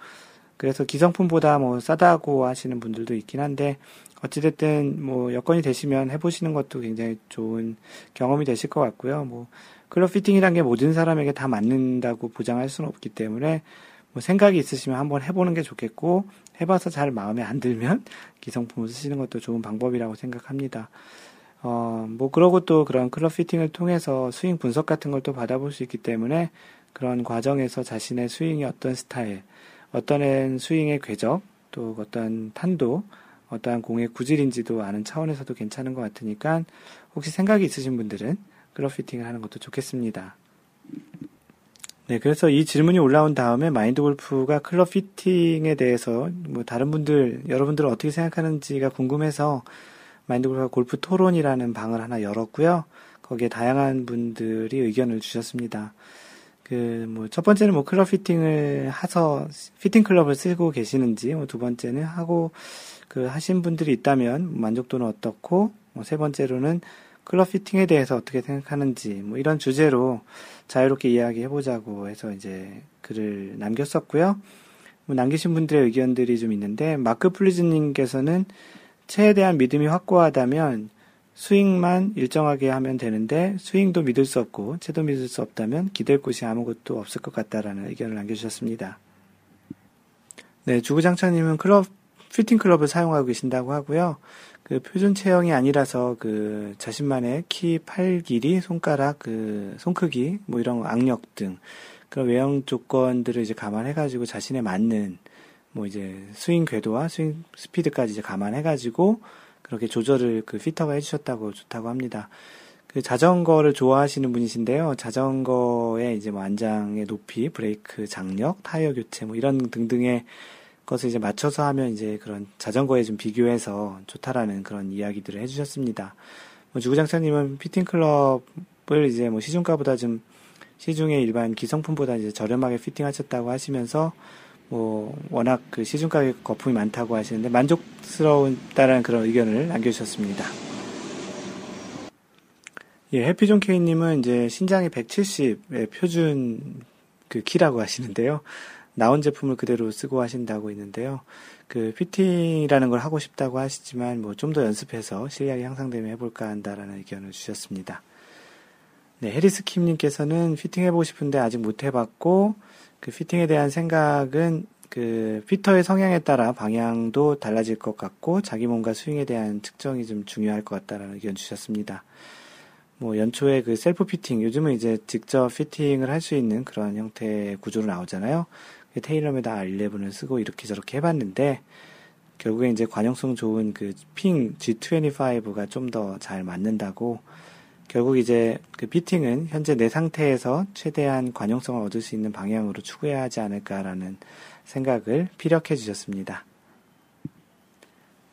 그래서 기성품보다 뭐 싸다고 하시는 분들도 있긴 한데 어찌됐든 뭐 여건이 되시면 해보시는 것도 굉장히 좋은 경험이 되실 것 같고요. 뭐 클럽 피팅이란 게 모든 사람에게 다 맞는다고 보장할 수는 없기 때문에 뭐 생각이 있으시면 한번 해보는 게 좋겠고 해봐서 잘 마음에 안 들면 기성품을 쓰시는 것도 좋은 방법이라고 생각합니다. 어, 뭐 그러고 또 그런 클럽 피팅을 통해서 스윙 분석 같은 걸 또 받아볼 수 있기 때문에 그런 과정에서 자신의 스윙이 어떤 스타일, 어떤 앤 스윙의 궤적, 또 어떤 탄도, 어떠한 공의 구질인지도 아는 차원에서도 괜찮은 것 같으니까 혹시 생각이 있으신 분들은 클럽 피팅을 하는 것도 좋겠습니다. 네, 그래서 이 질문이 올라온 다음에 마인드 골프가 클럽 피팅에 대해서 뭐 다른 분들, 여러분들은 어떻게 생각하는지가 궁금해서 마인드 골프가 골프 토론이라는 방을 하나 열었고요. 거기에 다양한 분들이 의견을 주셨습니다. 그, 뭐, 첫 번째는 뭐 클럽 피팅을 해서 피팅 클럽을 쓰고 계시는지, 뭐 두 번째는 하고, 그, 하신 분들이 있다면 만족도는 어떻고, 뭐 세 번째로는 클럽 피팅에 대해서 어떻게 생각하는지 뭐 이런 주제로 자유롭게 이야기해보자고 해서 이제 글을 남겼었고요. 뭐 남기신 분들의 의견들이 좀 있는데 마크 플리즈님께서는 체에 대한 믿음이 확고하다면 스윙만 일정하게 하면 되는데 스윙도 믿을 수 없고 채도 믿을 수 없다면 기댈 곳이 아무것도 없을 것 같다라는 의견을 남겨주셨습니다. 네, 주구장창님은 클럽 피팅 클럽을 사용하고 계신다고 하고요. 그 표준 체형이 아니라서 그 자신만의 키, 팔 길이, 손가락, 그 손 크기, 뭐 이런 악력 등 그런 외형 조건들을 이제 감안해가지고 자신에 맞는 뭐 이제 스윙 궤도와 스윙 스피드까지 이제 감안해가지고 그렇게 조절을 그 fitter가 해주셨다고 좋다고 합니다. 그 자전거를 좋아하시는 분이신데요. 자전거의 이제 뭐 안장의 높이, 브레이크 장력, 타이어 교체 뭐 이런 등등의 것을 이제 맞춰서 하면 이제 그런 자전거에 좀 비교해서 좋다라는 그런 이야기들을 해주셨습니다. 뭐 주구장창님은 피팅 클럽을 이제 뭐 시중가보다 좀 시중의 일반 기성품보다 이제 저렴하게 피팅하셨다고 하시면서 뭐 워낙 그 시중 가격 거품이 많다고 하시는데 만족스러운다라는 그런 의견을 남겨주셨습니다. 예, 해피존 K님은 이제 신장이 170의 표준 그 키라고 하시는데요. 나온 제품을 그대로 쓰고 하신다고 있는데요. 그 피팅이라는 걸 하고 싶다고 하시지만 뭐 좀 더 연습해서 실력이 향상되면 해볼까 한다라는 의견을 주셨습니다. 네, 해리스 킴님께서는 피팅 해보고 싶은데 아직 못 해봤고 그 fitting에 대한 생각은 그 fitter의 성향에 따라 방향도 달라질 것 같고 자기 몸과 스윙에 대한 측정이 좀 중요할 것 같다라는 의견 주셨습니다. 뭐 연초에 그 self fitting, 요즘은 이제 직접 fitting을 할 수 있는 그런 형태의 구조로 나오잖아요. 그 테일러메이드 R11을 쓰고 이렇게 저렇게 해봤는데, 결국에 이제 관용성 좋은 그 핑 G25가 좀 더 잘 맞는다고, 결국 이제 그 피팅은 현재 내 상태에서 최대한 관용성을 얻을 수 있는 방향으로 추구해야 하지 않을까라는 생각을 피력해 주셨습니다.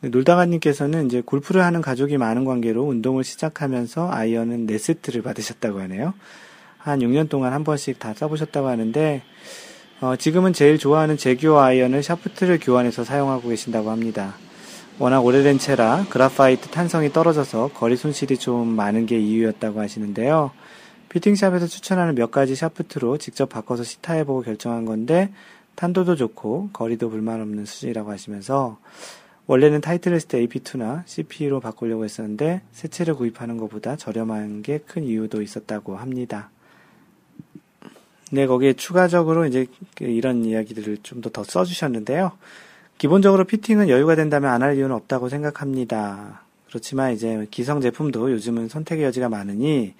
네, 놀다가님께서는 이제 골프를 하는 가족이 많은 관계로 운동을 시작하면서 아이언은 네 세트를 받으셨다고 하네요. 한 6년 동안 한 번씩 다 써보셨다고 하는데, 어, 지금은 제일 좋아하는 제규어 아이언을 샤프트를 교환해서 사용하고 계신다고 합니다. 워낙 오래된 채라 그라파이트 탄성이 떨어져서 거리 손실이 좀 많은 게 이유였다고 하시는데요. fitting shop에서 추천하는 몇 가지 샤프트로 직접 바꿔서 시타해보고 결정한 건데, 탄도도 좋고 거리도 불만 없는 수준이라고 하시면서 원래는 타이틀리스트 AP2나 CP로 바꾸려고 했었는데 새 채를 구입하는 것보다 저렴한 게 큰 이유도 있었다고 합니다. 네, 거기에 추가적으로 이제 그 이런 이야기들을 좀 더 더 써주셨는데요. 기본적으로 피팅은 여유가 된다면 안 할 이유는 없다고 생각합니다. 그렇지만 이제 기성 제품도 요즘은 선택의 여지가 많으니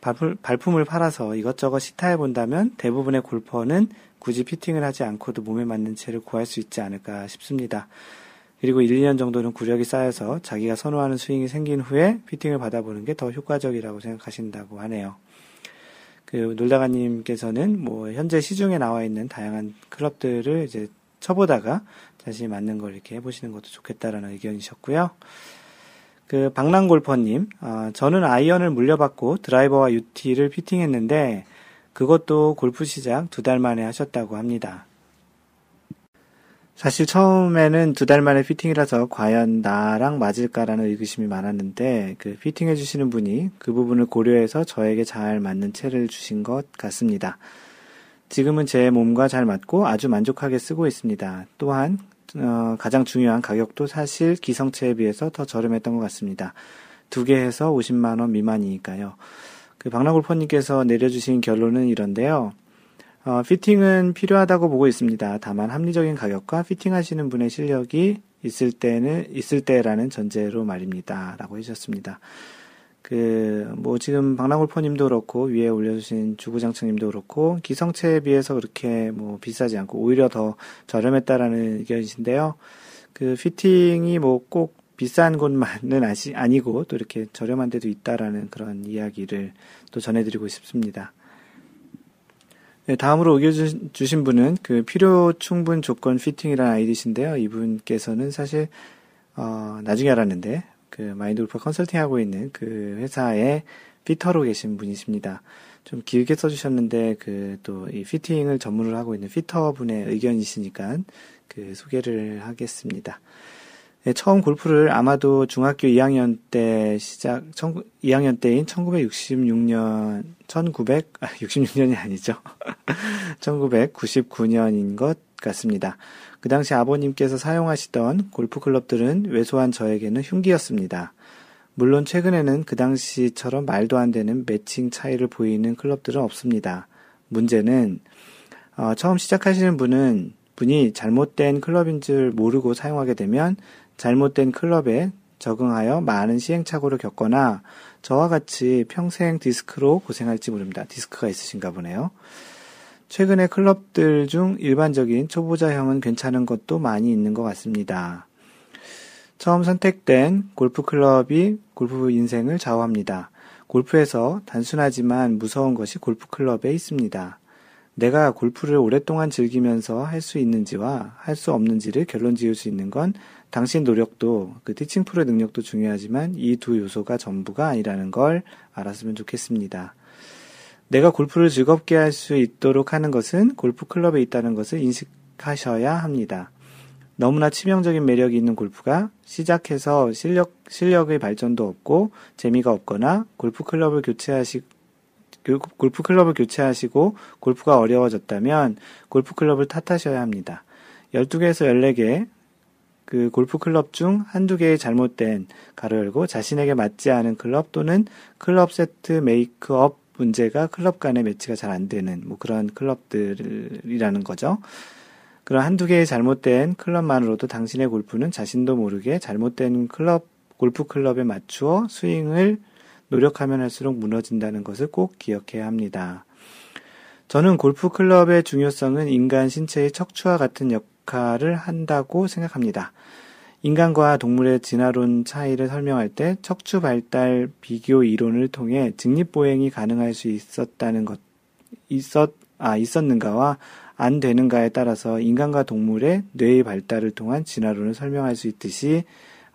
발품, 을 팔아서 이것저것 시타해 본다면 대부분의 골퍼는 굳이 피팅을 하지 않고도 몸에 맞는 채를 구할 수 있지 않을까 싶습니다. 그리고 1, 2년 정도는 구력이 쌓여서 자기가 선호하는 스윙이 생긴 후에 피팅을 받아보는 게 더 효과적이라고 생각하신다고 하네요. 그 놀다가님께서는 뭐 현재 시중에 나와 있는 다양한 클럽들을 이제 쳐보다가 자신이 맞는 걸 이렇게 해보시는 것도 좋겠다라는 의견이셨고요. 그 박랑골퍼님, 어, 저는 아이언을 물려받고 드라이버와 UT를 피팅했는데 그것도 골프 시작 두 달 만에 하셨다고 합니다. 사실 처음에는 두 달 만에 피팅이라서 과연 나랑 맞을까라는 의구심이 많았는데 그 피팅해 주시는 분이 그 부분을 고려해서 저에게 잘 맞는 채를 주신 것 같습니다. 지금은 제 몸과 잘 맞고 아주 만족하게 쓰고 있습니다. 또한 어, 가장 중요한 가격도 사실 기성체에 비해서 더 저렴했던 것 같습니다. 두 개 해서 50만 원 미만이니까요. 그 박나골퍼님께서 내려주신 결론은 이런데요. 어, 피팅은 필요하다고 보고 있습니다. 다만 합리적인 가격과 피팅하시는 분의 실력이 있을 때는 있을 때라는 전제로 말입니다. 라고 해주셨습니다. 그, 뭐, 지금 박랑골퍼님도 그렇고, 위에 올려주신 주구장창님도 그렇고, 기성체에 비해서 그렇게 뭐 비싸지 않고, 오히려 더 저렴했다라는 의견이신데요. 그, fitting이 뭐 꼭 비싼 곳만은 아시, 아니고, 또 이렇게 저렴한 데도 있다라는 그런 이야기를 또 전해드리고 싶습니다. 네, 다음으로 의견 주신 분은 그 필요 충분 조건 fitting이라는 아이디신데요. 이분께서는 사실 어, 나중에 알았는데 그 마인드 골프 컨설팅 하고 있는 그 회사의 fitter로 계신 분이십니다. 좀 길게 써주셨는데 그 또 이 fitting을 전문으로 하고 있는 fitter 분의 의견이시니까 그 소개를 하겠습니다. 네, 처음 골프를 아마도 중학교 2학년 때 시작, 2학년 때인 1966년, 1900, 아, 66년이 아니죠. 1999년인 것 같습니다. 그 당시 아버님께서 사용하시던 골프 클럽들은 왜소한 저에게는 흉기였습니다. 물론 최근에는 그 당시처럼 말도 안 되는 매칭 차이를 보이는 클럽들은 없습니다. 문제는 어, 처음 시작하시는 분은 분이 잘못된 클럽인 줄 모르고 사용하게 되면 잘못된 클럽에 적응하여 많은 시행착오를 겪거나 저와 같이 평생 디스크로 고생할지 모릅니다. 디스크가 있으신가 보네요. 최근에 클럽들 중 일반적인 초보자형은 괜찮은 것도 많이 있는 것 같습니다. 처음 선택된 골프 클럽이 골프 인생을 좌우합니다. 골프에서 단순하지만 무서운 것이 골프 클럽에 있습니다. 내가 골프를 오랫동안 즐기면서 할 수 있는지와 할 수 없는지를 결론 지을 수 있는 건 당신 노력도 그 티칭 프로의 능력도 중요하지만 이 두 요소가 전부가 아니라는 걸 알았으면 좋겠습니다. 내가 골프를 즐겁게 할 수 있도록 하는 것은 골프 클럽에 있다는 것을 인식하셔야 합니다. 너무나 치명적인 매력이 있는 골프가 시작해서 실력, 실력의 발전도 없고 재미가 없거나 골프 클럽을 교체하시, 골프 클럽을 교체하시고 골프가 어려워졌다면 골프 클럽을 탓하셔야 합니다. 12개에서 14개 그 골프 클럽 중 한두 개의 잘못된 괄호 열고 자신에게 맞지 않은 클럽 또는 클럽 세트 메이크업 문제가 클럽 간의 매치가 잘 안 되는 뭐 그런 클럽들이라는 거죠. 그런 한두 개의 잘못된 클럽만으로도 당신의 골프는 자신도 모르게 잘못된 클럽, 골프 클럽에 맞추어 스윙을 노력하면 할수록 무너진다는 것을 꼭 기억해야 합니다. 저는 골프 클럽의 중요성은 인간 신체의 척추와 같은 역할을 한다고 생각합니다. 인간과 동물의 진화론 차이를 설명할 때 척추 발달 비교 이론을 통해 직립보행이 가능할 수 있었다는 것, 있었, 아, 있었는가와 안 되는가에 따라서 인간과 동물의 뇌의 발달을 통한 진화론을 설명할 수 있듯이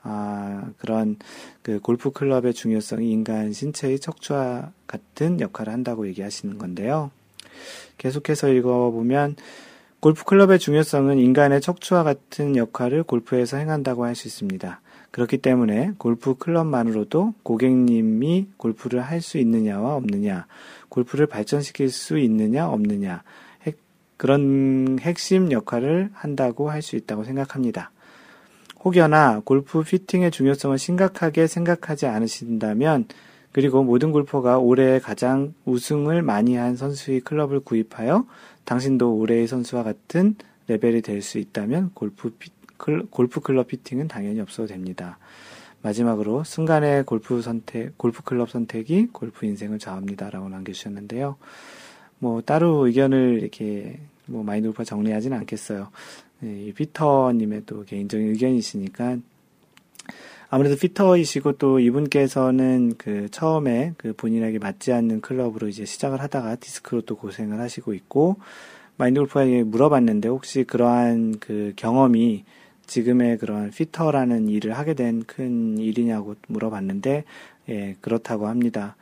아, 그런 그 골프 클럽의 중요성이 인간 신체의 척추와 같은 역할을 한다고 얘기하시는 건데요. 계속해서 읽어보면 골프 클럽의 중요성은 인간의 척추와 같은 역할을 골프에서 행한다고 할 수 있습니다. 그렇기 때문에 골프 클럽만으로도 고객님이 골프를 할 수 있느냐와 없느냐, 골프를 발전시킬 수 있느냐 없느냐, 그런 핵심 역할을 한다고 할 수 있다고 생각합니다. 혹여나 골프 피팅의 중요성을 심각하게 생각하지 않으신다면 그리고 모든 골퍼가 올해 가장 우승을 많이 한 선수의 클럽을 구입하여 당신도 올해의 선수와 같은 레벨이 될 수 있다면 골프, 피, 골프 클럽 피팅은 당연히 없어도 됩니다. 마지막으로 순간의 골프 선택, 골프 클럽 선택이 골프 인생을 좌우합니다라고 남겨주셨는데요. 뭐 따로 의견을 이렇게 뭐 마인드 골프가 정리하지는 않겠어요. 네, 피터님의 또 개인적인 의견이시니까 아무래도 피터이시고 또 이분께서는 그 처음에 그 본인에게 맞지 않는 클럽으로 이제 시작을 하다가 디스크로 또 고생을 하시고 있고 마인드 골프가 물어봤는데 혹시 그러한 그 경험이 지금의 그런 피터라는 일을 하게 된 큰 일이냐고 물어봤는데 예 그렇다고 합니다.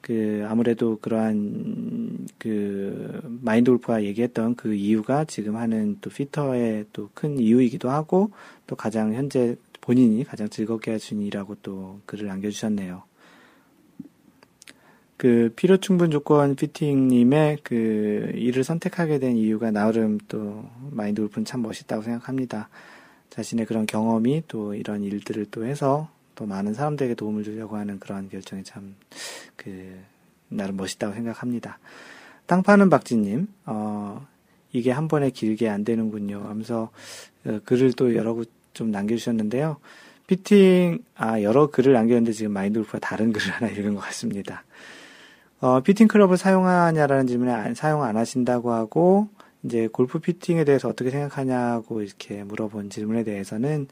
그 아무래도 그러한 그 마인드 골프가 얘기했던 그 이유가 지금 하는 또 피터의 또 큰 이유이기도 하고 또 가장 현재 본인이 가장 즐겁게 하신 일이라고 또 글을 남겨주셨네요. 그 필요 충분 조건 피팅님의 그 일을 선택하게 된 이유가 나름 또 마인드 골프는 참 멋있다고 생각합니다. 자신의 그런 경험이 또 이런 일들을 또 해서 또 많은 사람들에게 도움을 주려고 하는 그러한 결정이 참 그 나름 멋있다고 생각합니다. 땅 파는 박지님, 어, 이게 한 번에 길게 안 되는군요. 하면서 어, 글을 또 여러 곳 좀 남겨주셨는데요. 피팅, 아, 여러 글을 남겼는데 지금 마인드 골프가 다른 글을 하나 읽은 것 같습니다. 어, 피팅 클럽을 사용하냐라는 질문에 사용 안 하신다고 하고, 이제 골프 fitting에 대해서 어떻게 생각하냐고 이렇게 물어본 질문에 대해서는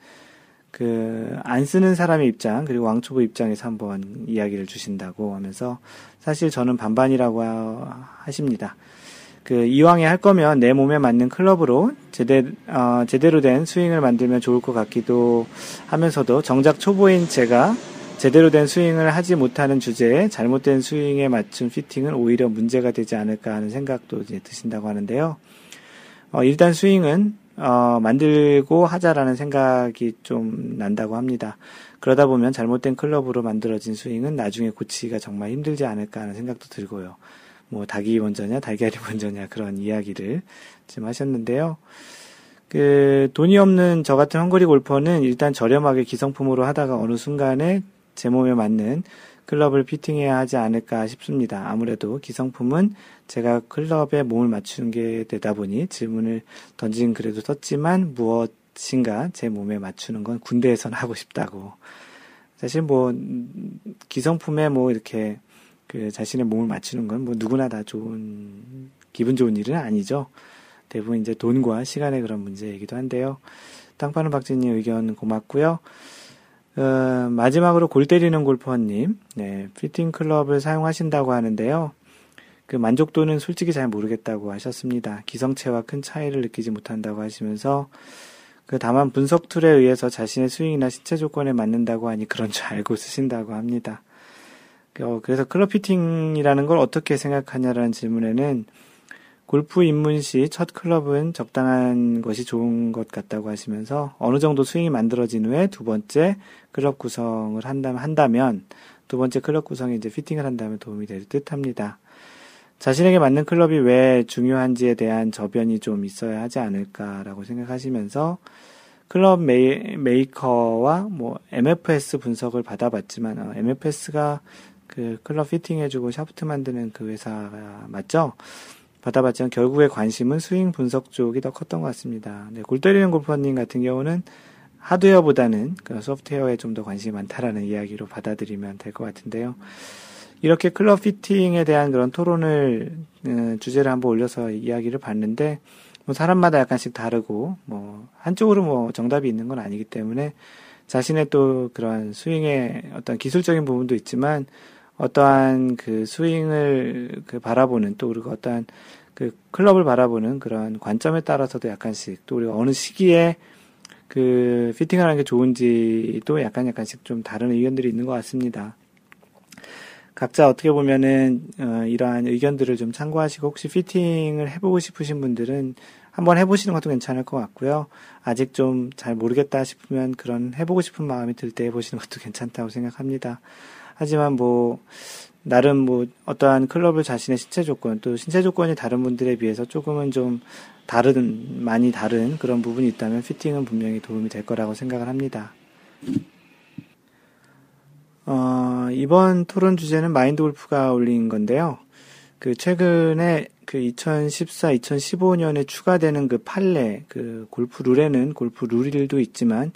그, 안 쓰는 사람의 입장, 그리고 왕초보 입장에서 한번 이야기를 주신다고 하면서 사실 저는 반반이라고 하십니다. 그 이왕에 할 거면 내 몸에 맞는 클럽으로 제대, 어, 제대로 된 스윙을 만들면 좋을 것 같기도 하면서도 정작 초보인 제가 제대로 된 스윙을 하지 못하는 주제에 잘못된 스윙에 맞춘 피팅은 오히려 문제가 되지 않을까 하는 생각도 이제 드신다고 하는데요. 어, 일단 스윙은 어, 만들고 하자라는 생각이 좀 난다고 합니다. 그러다 보면 잘못된 클럽으로 만들어진 스윙은 나중에 고치기가 정말 힘들지 않을까 하는 생각도 들고요. 뭐 닭이 먼저냐 달걀이 먼저냐 그런 이야기를 지금 하셨는데요. 그 돈이 없는 저 같은 헝거리 골퍼는 일단 저렴하게 기성품으로 하다가 어느 순간에 제 몸에 맞는 클럽을 피팅해야 하지 않을까 싶습니다. 아무래도 기성품은 제가 클럽에 몸을 맞추는 게 되다 보니 질문을 던진 글에도 썼지만 무엇인가 제 몸에 맞추는 건 군대에서는 하고 싶다고. 사실 뭐 기성품에 뭐 이렇게 그 자신의 몸을 맞추는 건 뭐 누구나 다 좋은 기분 좋은 일은 아니죠. 대부분 이제 돈과 시간의 그런 문제이기도 한데요. 땅파는 박진님 의견 고맙고요. 어, 마지막으로 골 때리는 골퍼님, 네, 피팅 클럽을 사용하신다고 하는데요. 그 만족도는 솔직히 잘 모르겠다고 하셨습니다. 기성채와 큰 차이를 느끼지 못한다고 하시면서 그 다만 분석 tool에 의해서 자신의 스윙이나 신체 조건에 맞는다고 하니 그런 줄 알고 쓰신다고 합니다. 어, 그래서 클럽 fitting이라는 걸 어떻게 생각하냐라는 질문에는 골프 입문 시 첫 클럽은 적당한 것이 좋은 것 같다고 하시면서 어느 정도 스윙이 만들어진 후에 두 번째 클럽 구성을 한다면, 한다면 두 번째 클럽 구성에 이제 fitting을 한다면 도움이 될 듯 합니다. 자신에게 맞는 클럽이 왜 중요한지에 대한 저변이 좀 있어야 하지 않을까라고 생각하시면서 클럽 메이, 메이커와 뭐 MFS 분석을 받아봤지만 어, MFS가 그 클럽 피팅 해주고 샤프트 만드는 그 회사가 맞죠? 받아봤지만 결국에 관심은 스윙 분석 쪽이 더 컸던 것 같습니다. 네, 골 때리는 골퍼님 같은 경우는 하드웨어보다는 그 소프트웨어에 좀 더 관심이 많다라는 이야기로 받아들이면 될 것 같은데요. 이렇게 클럽 피팅에 대한 그런 토론을 어, 주제를 한번 올려서 이야기를 봤는데 뭐 사람마다 약간씩 다르고 뭐 한쪽으로 뭐 정답이 있는 건 아니기 때문에 자신의 또 그런 스윙의 어떤 기술적인 부분도 있지만 어떠한 그 스윙을 그 바라보는 또 그리고 어떠한 그 클럽을 바라보는 그런 관점에 따라서도 약간씩 또 우리가 어느 시기에 그 피팅을 하는 게 좋은지도 약간 약간씩 좀 다른 의견들이 있는 것 같습니다. 각자 어떻게 보면은 어, 이러한 의견들을 좀 참고하시고 혹시 피팅을 해보고 싶으신 분들은 한번 해보시는 것도 괜찮을 것 같고요. 아직 좀 잘 모르겠다 싶으면 그런 해보고 싶은 마음이 들 때 해보시는 것도 괜찮다고 생각합니다. 하지만 뭐 나름 뭐 어떠한 클럽을 자신의 신체 조건 또 신체 조건이 다른 분들에 비해서 조금은 좀 다른 많이 다른 그런 부분이 있다면 피팅은 분명히 도움이 될 거라고 생각을 합니다. 어, 이번 토론 주제는 마인드 골프가 올린 건데요. 그 최근에 그 2014, 2015년에 추가되는 그 판례, 그 골프 룰에는 골프 룰일도 있지만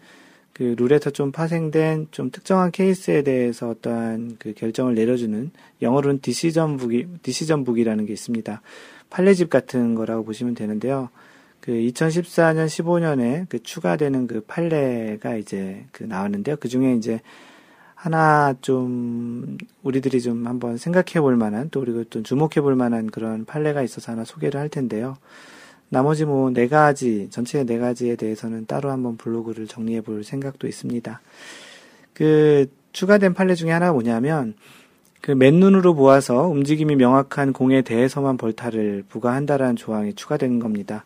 그 룰에서 좀 파생된 좀 특정한 케이스에 대해서 어떠한 그 결정을 내려주는 영어로는 디시전 북이, 디시전 북이라는 게 있습니다. 판례집 같은 거라고 보시면 되는데요. 그 2014년, 15년에 그 추가되는 그 판례가 이제 그 나왔는데요. 그 중에 이제 하나 좀 우리들이 좀 한번 생각해 볼 만한 또 그리고 또 주목해 볼 만한 그런 판례가 있어서 하나 소개를 할 텐데요. 나머지 뭐 네 가지, 전체 네 가지에 대해서는 따로 한번 블로그를 정리해 볼 생각도 있습니다. 그 추가된 판례 중에 하나가 뭐냐면 그 맨눈으로 보아서 움직임이 명확한 공에 대해서만 벌타를 부과한다라는 조항이 추가된 겁니다.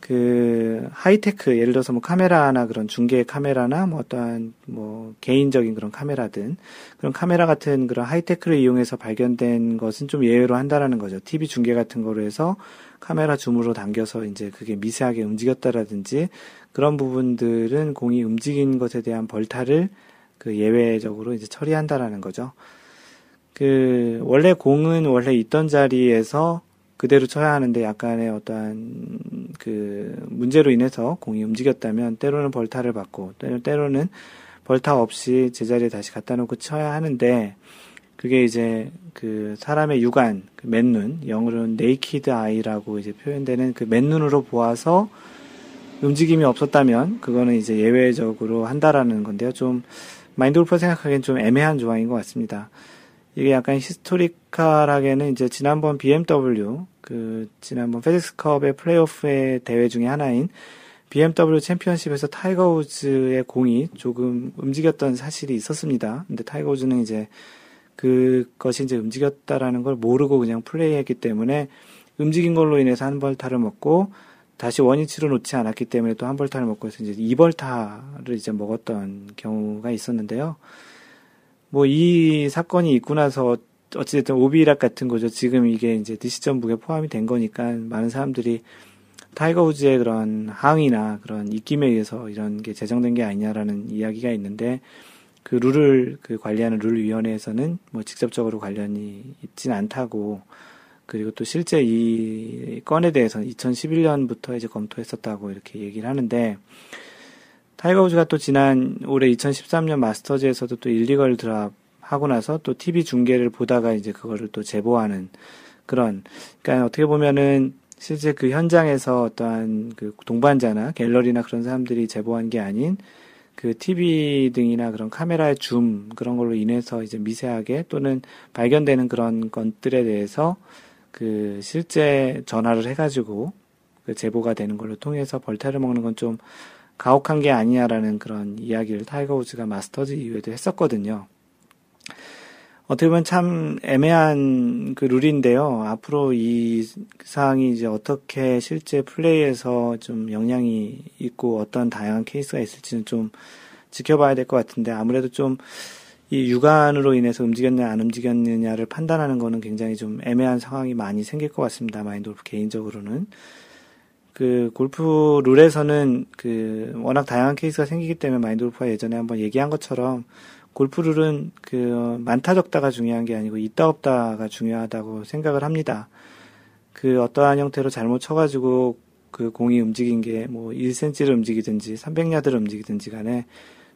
그 하이테크 예를 들어서 뭐 카메라나 그런 중계 카메라나 뭐 어떠한 뭐 개인적인 그런 카메라든 그런 카메라 같은 그런 하이테크를 이용해서 발견된 것은 좀 예외로 한다라는 거죠. TV 중계 같은 거로 해서 카메라 줌으로 당겨서 이제 그게 미세하게 움직였다라든지 그런 부분들은 공이 움직인 것에 대한 벌타를 그 예외적으로 이제 처리한다라는 거죠. 그 원래 공은 원래 있던 자리에서 그대로 쳐야 하는데 약간의 어떠한 그 문제로 인해서 공이 움직였다면 때로는 벌타를 받고 때로는 벌타 없이 제자리에 다시 갖다 놓고 쳐야 하는데 그게 이제 그 사람의 육안, 그 맨눈, 영어로는 naked eye라고 이제 표현되는 그 맨눈으로 보아서 움직임이 없었다면 그거는 이제 예외적으로 한다라는 건데요. 좀 마인드 골프 생각하기엔 좀 애매한 조항인 것 같습니다. 이게 약간 historical하게는 이제 지난번 BMW 그 지난번 페덱스컵의 플레이오프의 대회 중에 하나인 BMW 챔피언십에서 타이거 우즈의 공이 조금 움직였던 사실이 있었습니다. 근데 타이거 우즈는 이제 그것이 이제 움직였다라는 걸 모르고 그냥 플레이했기 때문에 움직인 걸로 인해서 한 벌타를 먹고 다시 원위치로 놓지 않았기 때문에 또 한 벌타를 먹고 해서 이제 2벌타를 이제 먹었던 경우가 있었는데요. 뭐 이 사건이 있고 나서 어찌됐든 오비이락 같은 거죠. 지금 이게 이제 decision book에 포함이 된 거니까 많은 사람들이 타이거 우즈의 그런 항의나 그런 입김에 의해서 이런 게 제정된 게 아니냐라는 이야기가 있는데 그 룰을 그 관리하는 룰 위원회에서는 뭐 직접적으로 관련이 있진 않다고 그리고 또 실제 이 건에 대해서는 2011년부터 이제 검토했었다고 이렇게 얘기를 하는데 타이거 우즈가 또 지난 올해 2013년 마스터즈에서도 또 illegal drop 하고 나서 또 TV 중계를 보다가 이제 그거를 또 제보하는 그런, 그러니까 어떻게 보면은 실제 그 현장에서 어떠한 그 동반자나 갤러리나 그런 사람들이 제보한 게 아닌 그 TV 등이나 그런 카메라의 줌 그런 걸로 인해서 이제 미세하게 또는 발견되는 그런 것들에 대해서 그 실제 전화를 해가지고 그 제보가 되는 걸로 통해서 벌타를 먹는 건 좀 가혹한 게 아니냐라는 그런 이야기를 타이거 우즈가 마스터즈 이후에도 했었거든요. 어떻게 보면 참 애매한 그 룰인데요. 앞으로 이 사항이 이제 어떻게 실제 플레이에서 좀 영향이 있고 어떤 다양한 케이스가 있을지는 좀 지켜봐야 될 것 같은데 아무래도 좀 이 육안으로 인해서 움직였느냐 안 움직였느냐를 판단하는 거는 굉장히 좀 애매한 상황이 많이 생길 것 같습니다. 마인돌프 개인적으로는. 그 골프 룰에서는 그 워낙 다양한 케이스가 생기기 때문에 마인돌프가 예전에 한번 얘기한 것처럼 골프룰은 그 많다 적다가 중요한 게 아니고 있다 없다가 중요하다고 생각을 합니다. 그 어떠한 형태로 잘못 쳐가지고 그 공이 움직인 게 뭐 1cm를 움직이든지 300야드를 움직이든지 간에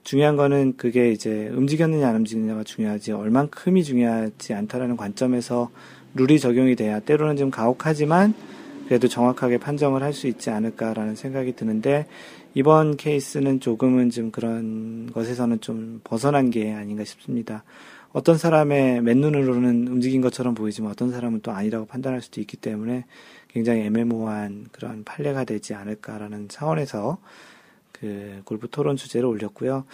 중요한 거는 그게 이제 움직였느냐 안 움직였느냐가 중요하지 얼만큼이 중요하지 않다라는 관점에서 룰이 적용이 돼야 때로는 좀 가혹하지만 그래도 정확하게 판정을 할 수 있지 않을까라는 생각이 드는데 이번 케이스는 조금은 좀 그런 것에서는 좀 벗어난 게 아닌가 싶습니다. 어떤 사람의 맨눈으로는 움직인 것처럼 보이지만 어떤 사람은 또 아니라고 판단할 수도 있기 때문에 굉장히 애매모호한 그런 판례가 되지 않을까라는 차원에서 그 골프 토론 주제를 올렸고요.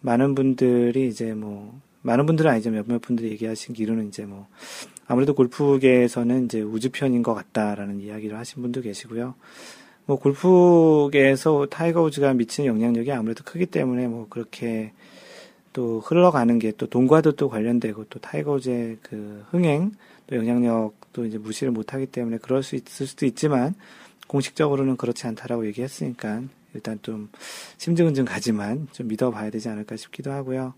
많은 분들이 이제 뭐 많은 분들은 아니죠. 몇몇 분들이 얘기하시기로는 이제 뭐 아무래도 골프계에서는 이제 우즈 편인 것 같다라는 이야기를 하신 분도 계시고요. 뭐 골프계에서 타이거 우즈가 미치는 영향력이 아무래도 크기 때문에 뭐 그렇게 또 흘러가는 게 또 돈과도 또 관련되고 또 타이거 우즈의 그 흥행 또 영향력도 이제 무시를 못하기 때문에 그럴 수 있을 수도 있지만 공식적으로는 그렇지 않다라고 얘기했으니까 일단 좀 심증은 가지만 좀 믿어봐야 되지 않을까 싶기도 하고요.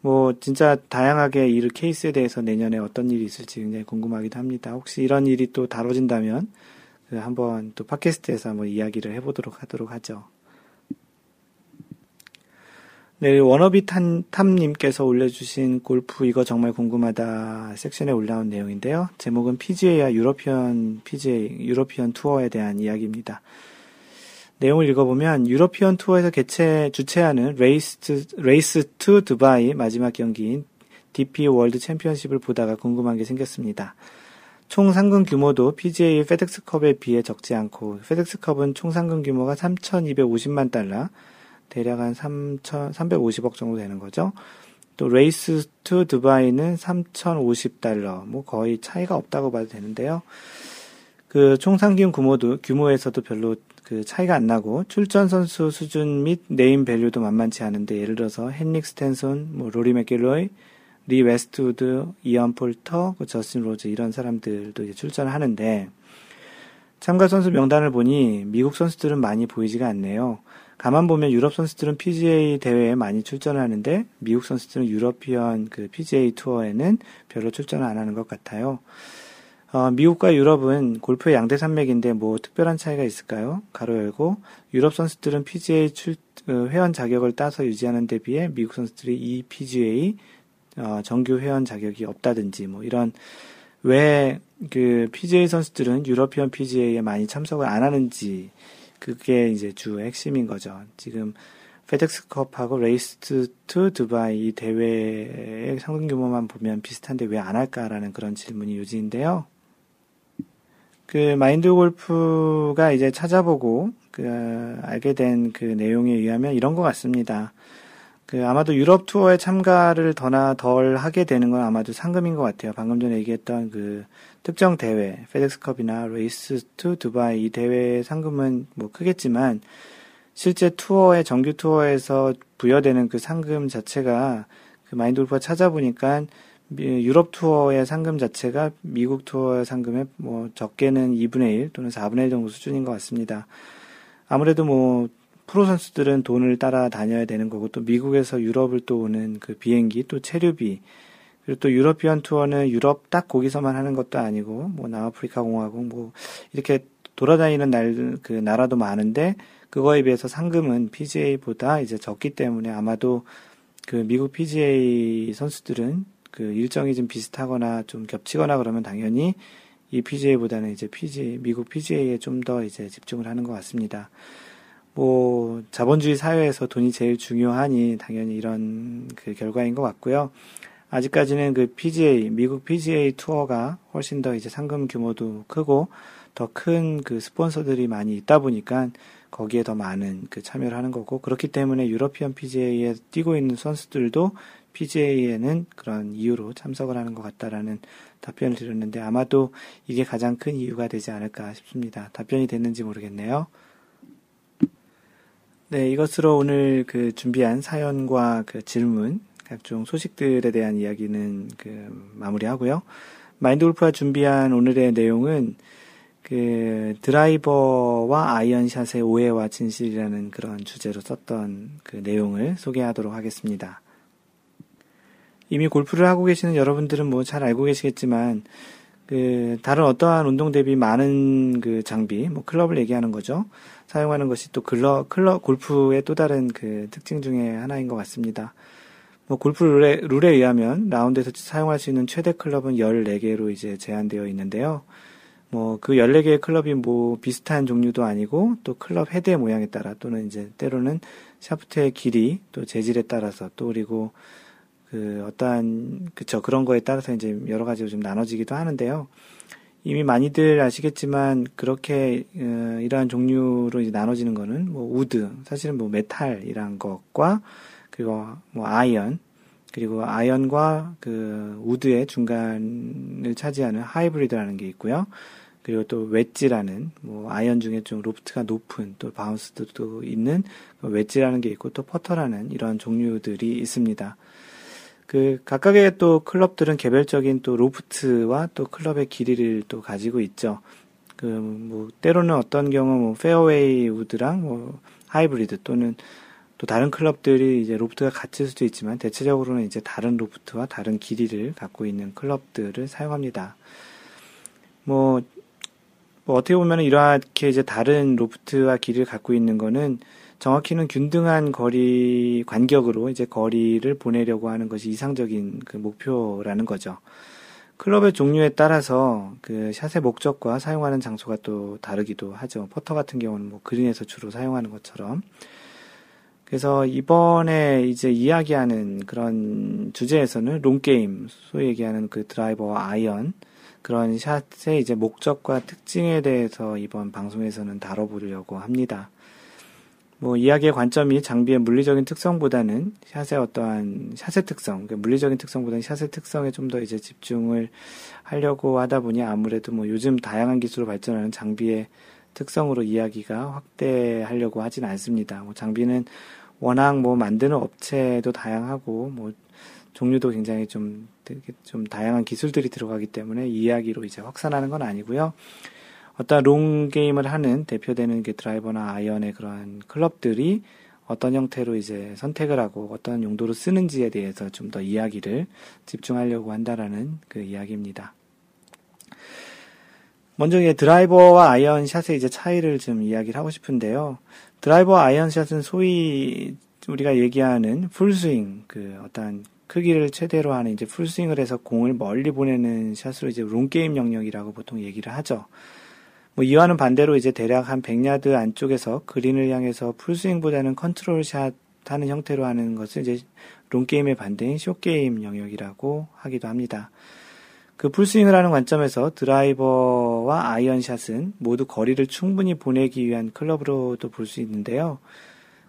뭐 진짜 다양하게 이 케이스에 대해서 내년에 어떤 일이 있을지 굉장히 궁금하기도 합니다. 혹시 이런 일이 또 다뤄진다면 그 한번 또 팟캐스트에서 한번 이야기를 해보도록 하도록 하죠. 네, 워너비 탐, 탐님께서 올려주신 골프 이거 정말 궁금하다 섹션에 올라온 내용인데요. 제목은 PGA와 유러피언 PGA, 유러피언 투어에 대한 이야기입니다. 내용을 읽어보면 유러피언 투어에서 개최, 주최하는 레이스, 레이스 투 두바이 마지막 경기인 DP 월드 챔피언십을 보다가 궁금한 게 생겼습니다. 총 상금 규모도 PGA 페덱스컵에 비해 적지 않고 페덱스컵은 총 상금 규모가 3,250만 달러, 대략 한 3,000, 350억 정도 되는 거죠. 또 레이스 투 두바이는 3,050달러, 뭐 거의 차이가 없다고 봐도 되는데요. 그 총 상금 규모도 규모에서도 별로 그 차이가 안 나고 출전 선수 수준 및 네임 밸류도 만만치 않은데 예를 들어서 헨릭 스탠손, 뭐 로리 맥길로이, 리 웨스트우드, 이언 폴터, 그 저스틴 로즈 이런 사람들도 이제 출전을 하는데 참가 선수 명단을 보니 미국 선수들은 많이 보이지가 않네요. 가만 보면 유럽 선수들은 PGA 대회에 많이 출전을 하는데 미국 선수들은 유러피언 그 PGA 투어에는 별로 출전을 안 하는 것 같아요. 어, 미국과 유럽은 골프의 양대 산맥인데 뭐 특별한 차이가 있을까요? 가로 열고 유럽 선수들은 PGA 출, 어, 회원 자격을 따서 유지하는 데 비해 미국 선수들이 이 PGA 어, 정규 회원 자격이 없다든지 뭐 이런 왜 그 PGA 선수들은 유러피언 PGA에 많이 참석을 안 하는지 그게 이제 주 핵심인 거죠. 지금 페덱스컵하고 레이스 투 두바이 대회의 상금 규모만 보면 비슷한데 왜 안 할까라는 그런 질문이 요지인데요. 그 마인드 골프가 이제 찾아보고 그 알게 된 그 내용에 의하면 이런 것 같습니다. 그 아마도 유럽 투어에 참가를 더나 덜 하게 되는 건 아마도 상금인 것 같아요. 방금 전에 얘기했던 그 특정 대회, 페덱스컵이나 레이스 투 두바이 이 대회 상금은 뭐 크겠지만 실제 투어의 정규 투어에서 부여되는 그 상금 자체가 그 마인드 골프가 찾아보니까 유럽 투어의 상금 자체가 미국 투어의 상금의 뭐 적게는 2분의 1 또는 4분의 1 정도 수준인 것 같습니다. 아무래도 뭐 프로 선수들은 돈을 따라 다녀야 되는 거고 또 미국에서 유럽을 또 오는 그 비행기 또 체류비 그리고 또 유러피언 투어는 유럽 딱 거기서만 하는 것도 아니고 뭐 남아프리카 공화국 뭐 이렇게 돌아다니는 날 그 나라도 많은데 그거에 비해서 상금은 PGA보다 이제 적기 때문에 아마도 그 미국 PGA 선수들은 그 일정이 좀 비슷하거나 좀 겹치거나 그러면 당연히 이 PGA보다는 이제 PG 미국 PGA에 좀 더 이제 집중을 하는 것 같습니다. 뭐 자본주의 사회에서 돈이 제일 중요하니 당연히 이런 그 결과인 것 같고요. 아직까지는 그 PGA 미국 PGA 투어가 훨씬 더 이제 상금 규모도 크고 더 큰 그 스폰서들이 많이 있다 보니까 거기에 더 많은 그 참여를 하는 거고 그렇기 때문에 유러피언 PGA에 뛰고 있는 선수들도 PGA에는 그런 이유로 참석을 하는 것 같다라는 답변을 드렸는데 아마도 이게 가장 큰 이유가 되지 않을까 싶습니다. 답변이 됐는지 모르겠네요. 네, 이것으로 오늘 그 준비한 사연과 그 질문, 각종 소식들에 대한 이야기는 그 마무리하고요. 마인드 골프가 준비한 오늘의 내용은 그 드라이버와 아이언샷의 오해와 진실이라는 그런 주제로 썼던 그 내용을 소개하도록 하겠습니다. 이미 골프를 하고 계시는 여러분들은 뭐 잘 알고 계시겠지만 그 다른 어떠한 운동 대비 많은 그 장비, 뭐 클럽을 얘기하는 거죠. 사용하는 것이 또 클럽, 클럽 골프의 또 다른 그 특징 중에 하나인 것 같습니다. 뭐 골프 룰에, 룰에 의하면 라운드에서 사용할 수 있는 최대 클럽은 14개로 이제 제한되어 있는데요. 뭐 그 14개의 클럽이 뭐 비슷한 종류도 아니고 또 클럽 헤드의 모양에 따라 또는 이제 때로는 샤프트의 길이 또 재질에 따라서 또 그리고 그 어떠한 그쵸 그런 거에 따라서 이제 여러 가지로 좀 나눠지기도 하는데요. 이미 많이들 아시겠지만 그렇게 어, 이러한 종류로 이제 나눠지는 거는 뭐 우드 사실은 뭐 메탈이란 것과 그리고 뭐 아이언 그리고 아이언과 그 우드의 중간을 차지하는 하이브리드라는 게 있고요. 그리고 또 웨지라는 뭐 아이언 중에 좀 로프트가 높은 또 바운스도 있는 그 웨지라는 게 있고 또 퍼터라는 이런 종류들이 있습니다. 그 각각의 또 클럽들은 개별적인 또 로프트와 또 클럽의 길이를 또 가지고 있죠. 그 뭐 때로는 어떤 경우 뭐 페어웨이 우드랑 뭐 하이브리드 또는 또 다른 클럽들이 이제 로프트가 같을 수도 있지만 대체적으로는 이제 다른 로프트와 다른 길이를 갖고 있는 클럽들을 사용합니다. 뭐, 뭐 어떻게 보면 이렇게 이제 다른 로프트와 길이를 갖고 있는 거는 정확히는 균등한 거리 간격으로 이제 거리를 보내려고 하는 것이 이상적인 그 목표라는 거죠. 클럽의 종류에 따라서 그 샷의 목적과 사용하는 장소가 또 다르기도 하죠. 퍼터 같은 경우는 뭐 그린에서 주로 사용하는 것처럼. 그래서 이번에 이제 이야기하는 그런 주제에서는 롱게임, 소위 얘기하는 그 드라이버와 아이언, 그런 샷의 이제 목적과 특징에 대해서 이번 방송에서는 다뤄보려고 합니다. 뭐 이야기의 관점이 장비의 물리적인 특성보다는 샷의 어떠한 샷의 특성, 그러니까 물리적인 특성보다는 샷의 특성에 좀 더 이제 집중을 하려고 하다 보니 아무래도 뭐 요즘 다양한 기술로 발전하는 장비의 특성으로 이야기가 확대하려고 하진 않습니다. 뭐 장비는 워낙 뭐 만드는 업체도 다양하고 뭐 종류도 굉장히 좀 좀 다양한 기술들이 들어가기 때문에 이야기로 이제 확산하는 건 아니고요. 어떤 롱 게임을 하는 대표되는 게 드라이버나 아이언의 그러한 클럽들이 어떤 형태로 이제 선택을 하고 어떤 용도로 쓰는지에 대해서 좀 더 이야기를 집중하려고 한다라는 그 이야기입니다. 먼저 이 드라이버와 아이언 샷의 이제 차이를 좀 이야기를 하고 싶은데요. 드라이버 아이언 샷은 소위 우리가 얘기하는 풀스윙, 그 어떤 크기를 최대로 하는 이제 풀스윙을 해서 공을 멀리 보내는 샷으로 이제 롱게임 영역이라고 보통 얘기를 하죠. 뭐 이와는 반대로 이제 대략 한 100야드 안쪽에서 그린을 향해서 풀스윙보다는 컨트롤 샷 하는 형태로 하는 것을 이제 롱게임의 반대인 숏게임 영역이라고 하기도 합니다. 그 풀스윙을 하는 관점에서 드라이버와 아이언샷은 모두 거리를 충분히 보내기 위한 클럽으로도 볼 수 있는데요.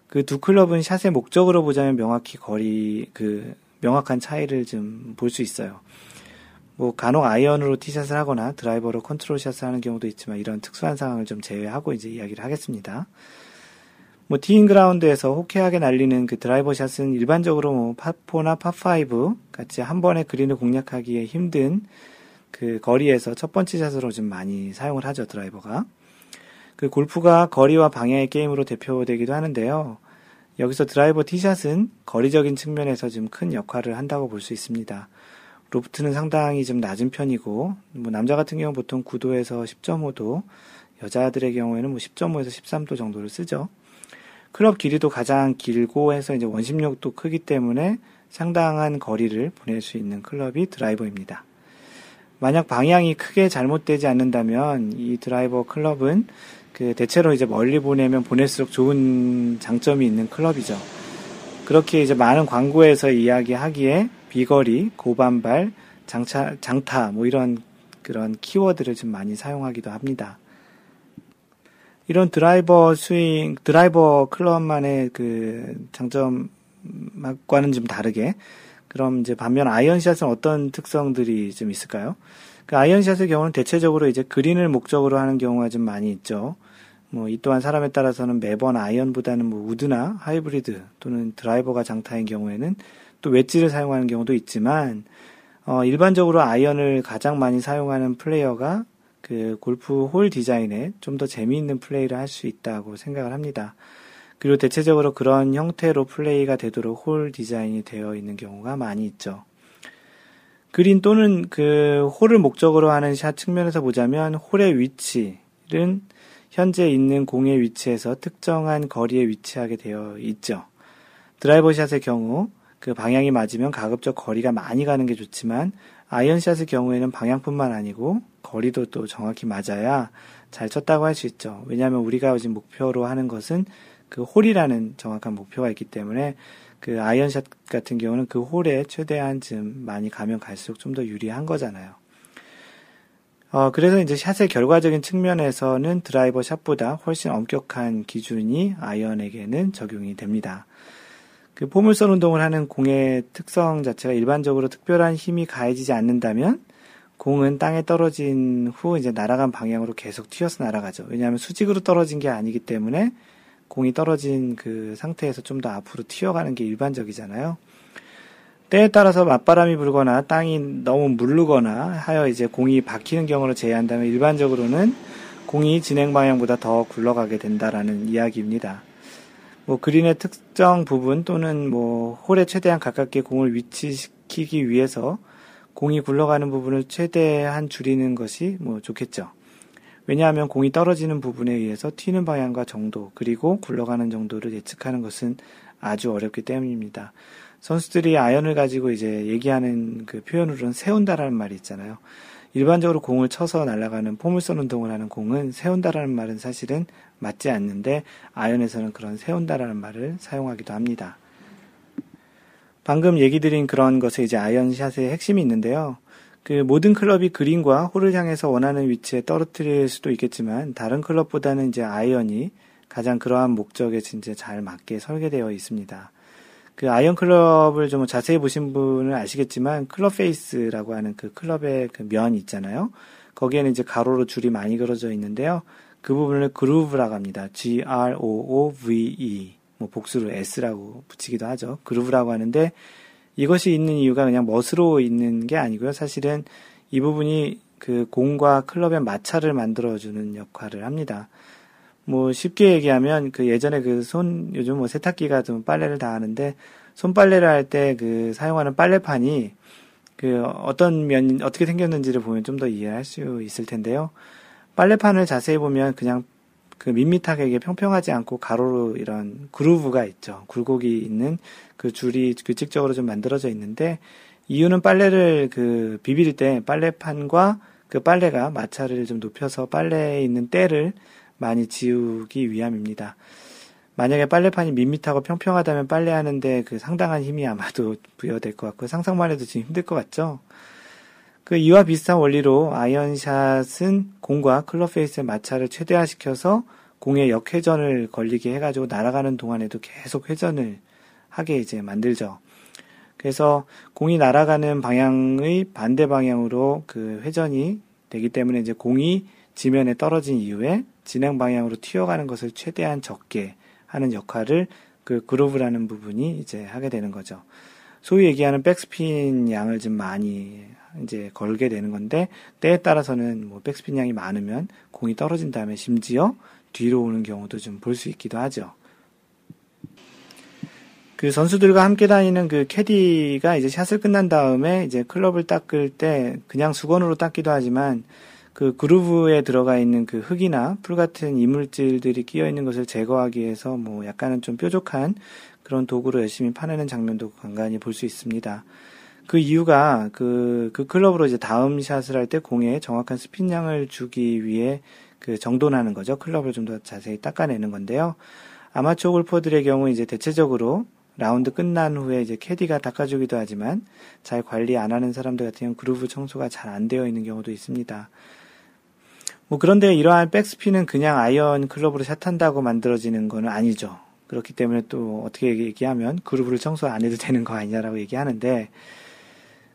그 두 클럽은 샷의 목적으로 보자면 명확히 거리, 그, 명확한 차이를 좀 볼 수 있어요. 뭐 간혹 아이언으로 티샷을 하거나 드라이버로 컨트롤 샷을 하는 경우도 있지만 이런 특수한 상황을 좀 제외하고 이제 이야기를 하겠습니다. 뭐 티잉 그라운드에서 호쾌하게 날리는 그 드라이버 샷은 일반적으로 뭐 파4나 파5 같이 한 번에 그린을 공략하기에 힘든 그 거리에서 첫 번째 샷으로 좀 많이 사용을 하죠 드라이버가. 그 골프가 거리와 방향의 게임으로 대표되기도 하는데요. 여기서 드라이버 티샷은 거리적인 측면에서 좀 큰 역할을 한다고 볼 수 있습니다. 로프트는 상당히 좀 낮은 편이고, 뭐 남자 같은 경우 보통 9도에서 10.5도, 여자들의 경우에는 뭐 10.5에서 13도 정도를 쓰죠. 클럽 길이도 가장 길고 해서 이제 원심력도 크기 때문에 상당한 거리를 보낼 수 있는 클럽이 드라이버입니다. 만약 방향이 크게 잘못되지 않는다면 이 드라이버 클럽은 그 대체로 이제 멀리 보내면 보낼수록 좋은 장점이 있는 클럽이죠. 그렇게 이제 많은 광고에서 이야기하기에 비거리, 고반발, 장차, 장타 뭐 이런 그런 키워드를 좀 많이 사용하기도 합니다. 이런 드라이버 스윙, 드라이버 클럽만의 그 장점과는 좀 다르게 그럼 이제 반면 아이언샷은 어떤 특성들이 좀 있을까요? 그 아이언샷의 경우는 대체적으로 이제 그린을 목적으로 하는 경우가 좀 많이 있죠. 뭐, 이 또한 사람에 따라서는 매번 아이언보다는 뭐 우드나 하이브리드 또는 드라이버가 장타인 경우에는 또 웨지를 사용하는 경우도 있지만, 어, 일반적으로 아이언을 가장 많이 사용하는 플레이어가 그 골프 홀 디자인에 좀 더 재미있는 플레이를 할 수 있다고 생각을 합니다. 그리고 대체적으로 그런 형태로 플레이가 되도록 홀 디자인이 되어 있는 경우가 많이 있죠. 그린 또는 그 홀을 목적으로 하는 샷 측면에서 보자면 홀의 위치는 현재 있는 공의 위치에서 특정한 거리에 위치하게 되어 있죠. 드라이버 샷의 경우 그 방향이 맞으면 가급적 거리가 많이 가는 게 좋지만 아이언샷의 경우에는 방향뿐만 아니고 거리도 또 정확히 맞아야 잘 쳤다고 할 수 있죠. 왜냐하면 우리가 지금 목표로 하는 것은 그 홀이라는 정확한 목표가 있기 때문에 그 아이언샷 같은 경우는 그 홀에 최대한 좀 많이 가면 갈수록 좀 더 유리한 거잖아요. 어, 그래서 이제 샷의 결과적인 측면에서는 드라이버 샷보다 훨씬 엄격한 기준이 아이언에게는 적용이 됩니다. 그 포물선 운동을 하는 공의 특성 자체가 일반적으로 특별한 힘이 가해지지 않는다면 공은 땅에 떨어진 후 이제 날아간 방향으로 계속 튀어서 날아가죠. 왜냐하면 수직으로 떨어진 게 아니기 때문에 공이 떨어진 그 상태에서 좀 더 앞으로 튀어가는 게 일반적이잖아요. 때에 따라서 맞바람이 불거나 땅이 너무 물르거나 하여 이제 공이 박히는 경우를 제외한다면 일반적으로는 공이 진행 방향보다 더 굴러가게 된다라는 이야기입니다. 뭐 그린의 특정 부분 또는 뭐 홀에 최대한 가깝게 공을 위치시키기 위해서 공이 굴러가는 부분을 최대한 줄이는 것이 뭐 좋겠죠. 왜냐하면 공이 떨어지는 부분에 의해서 튀는 방향과 정도 그리고 굴러가는 정도를 예측하는 것은 아주 어렵기 때문입니다. 선수들이 아연을 가지고 이제 얘기하는 그 표현으로는 세운다라는 말이 있잖아요. 일반적으로 공을 쳐서 날아가는 포물선 운동을 하는 공은 세운다라는 말은 사실은 맞지 않는데 아연에서는 그런 세운다라는 말을 사용하기도 합니다. 방금 얘기 드린 그런 것에 이제 아이언샷의 핵심이 있는데요. 그 모든 클럽이 그린과 홀을 향해서 원하는 위치에 떨어뜨릴 수도 있겠지만 다른 클럽보다는 이제 아이언이 가장 그러한 목적에 진짜 잘 맞게 설계되어 있습니다. 그 아이언 클럽을 좀 자세히 보신 분은 아시겠지만 클럽 페이스라고 하는 그 클럽의 그 면 있잖아요. 거기에는 이제 가로로 줄이 많이 그려져 있는데요. 그 부분을 그루브라고 합니다. G-R-O-O-V-E. 뭐 복수로 S라고 붙이기도 하죠. 그루브라고 하는데 이것이 있는 이유가 그냥 멋으로 있는 게 아니고요. 사실은 이 부분이 그 공과 클럽의 마찰을 만들어주는 역할을 합니다. 뭐 쉽게 얘기하면 그 예전에 그 손 요즘 뭐 세탁기가 좀 빨래를 다 하는데 손빨래를 할 때 그 사용하는 빨래판이 그 어떤 면 어떻게 생겼는지를 보면 좀 더 이해할 수 있을 텐데요. 빨래판을 자세히 보면 그냥 그 밋밋하게 평평하지 않고 가로로 이런 그루브가 있죠. 굴곡이 있는 그 줄이 규칙적으로 좀 만들어져 있는데 이유는 빨래를 그 비빌 때 빨래판과 그 빨래가 마찰을 좀 높여서 빨래에 있는 때를 많이 지우기 위함입니다. 만약에 빨래판이 밋밋하고 평평하다면 빨래하는데 그 상당한 힘이 아마도 부여될 것 같고 상상만 해도 지금 힘들 것 같죠? 그 이와 비슷한 원리로 아이언샷은 공과 클럽 페이스의 마찰을 최대화시켜서 공의 역회전을 걸리게 해가지고 날아가는 동안에도 계속 회전을 하게 이제 만들죠. 그래서 공이 날아가는 방향의 반대 방향으로 그 회전이 되기 때문에 이제 공이 지면에 떨어진 이후에 진행 방향으로 튀어가는 것을 최대한 적게 하는 역할을 그 그루브라는 부분이 이제 하게 되는 거죠. 소위 얘기하는 백스핀 양을 좀 많이 이제 걸게 되는 건데 때에 따라서는 뭐 백스핀 양이 많으면 공이 떨어진 다음에 심지어 뒤로 오는 경우도 좀 볼 수 있기도 하죠. 그 선수들과 함께 다니는 그 캐디가 이제 샷을 끝난 다음에 이제 클럽을 닦을 때 그냥 수건으로 닦기도 하지만 그 그루브에 들어가 있는 그 흙이나 풀 같은 이물질들이 끼어 있는 것을 제거하기 위해서 뭐 약간은 좀 뾰족한 그런 도구로 열심히 파내는 장면도 간간히 볼 수 있습니다. 그 이유가 그, 그 클럽으로 이제 다음 샷을 할 때 공에 정확한 스핀량을 주기 위해 그 정돈하는 거죠. 클럽을 좀 더 자세히 닦아내는 건데요. 아마추어 골퍼들의 경우 이제 대체적으로 라운드 끝난 후에 이제 캐디가 닦아주기도 하지만 잘 관리 안 하는 사람들 같은 경우 그루브 청소가 잘 안 되어 있는 경우도 있습니다. 뭐 그런데 이러한 백스핀은 그냥 아이언 클럽으로 샷한다고 만들어지는 거는 아니죠. 그렇기 때문에 또 어떻게 얘기하면 그루브를 청소 안 해도 되는 거 아니냐라고 얘기하는데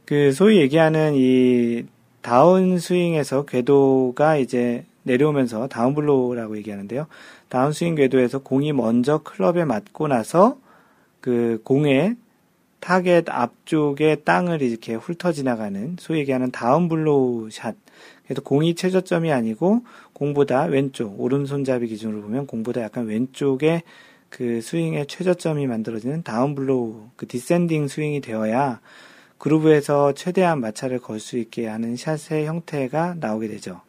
그 소위 얘기하는 이 다운 스윙에서 궤도가 이제 내려오면서 다운블로우라고 얘기하는데요. 다운스윙 궤도에서 공이 먼저 클럽에 맞고 나서 그 공의 타겟 앞쪽에 땅을 이렇게 훑어 지나가는 소위 얘기하는 다운블로우 샷. 그래서 공이 최저점이 아니고 공보다 왼쪽, 오른손잡이 기준으로 보면 공보다 약간 왼쪽에 그 스윙의 최저점이 만들어지는 다운블로우, 그 descending 스윙이 되어야 그루브에서 최대한 마찰을 걸 수 있게 하는 샷의 형태가 나오게 되죠.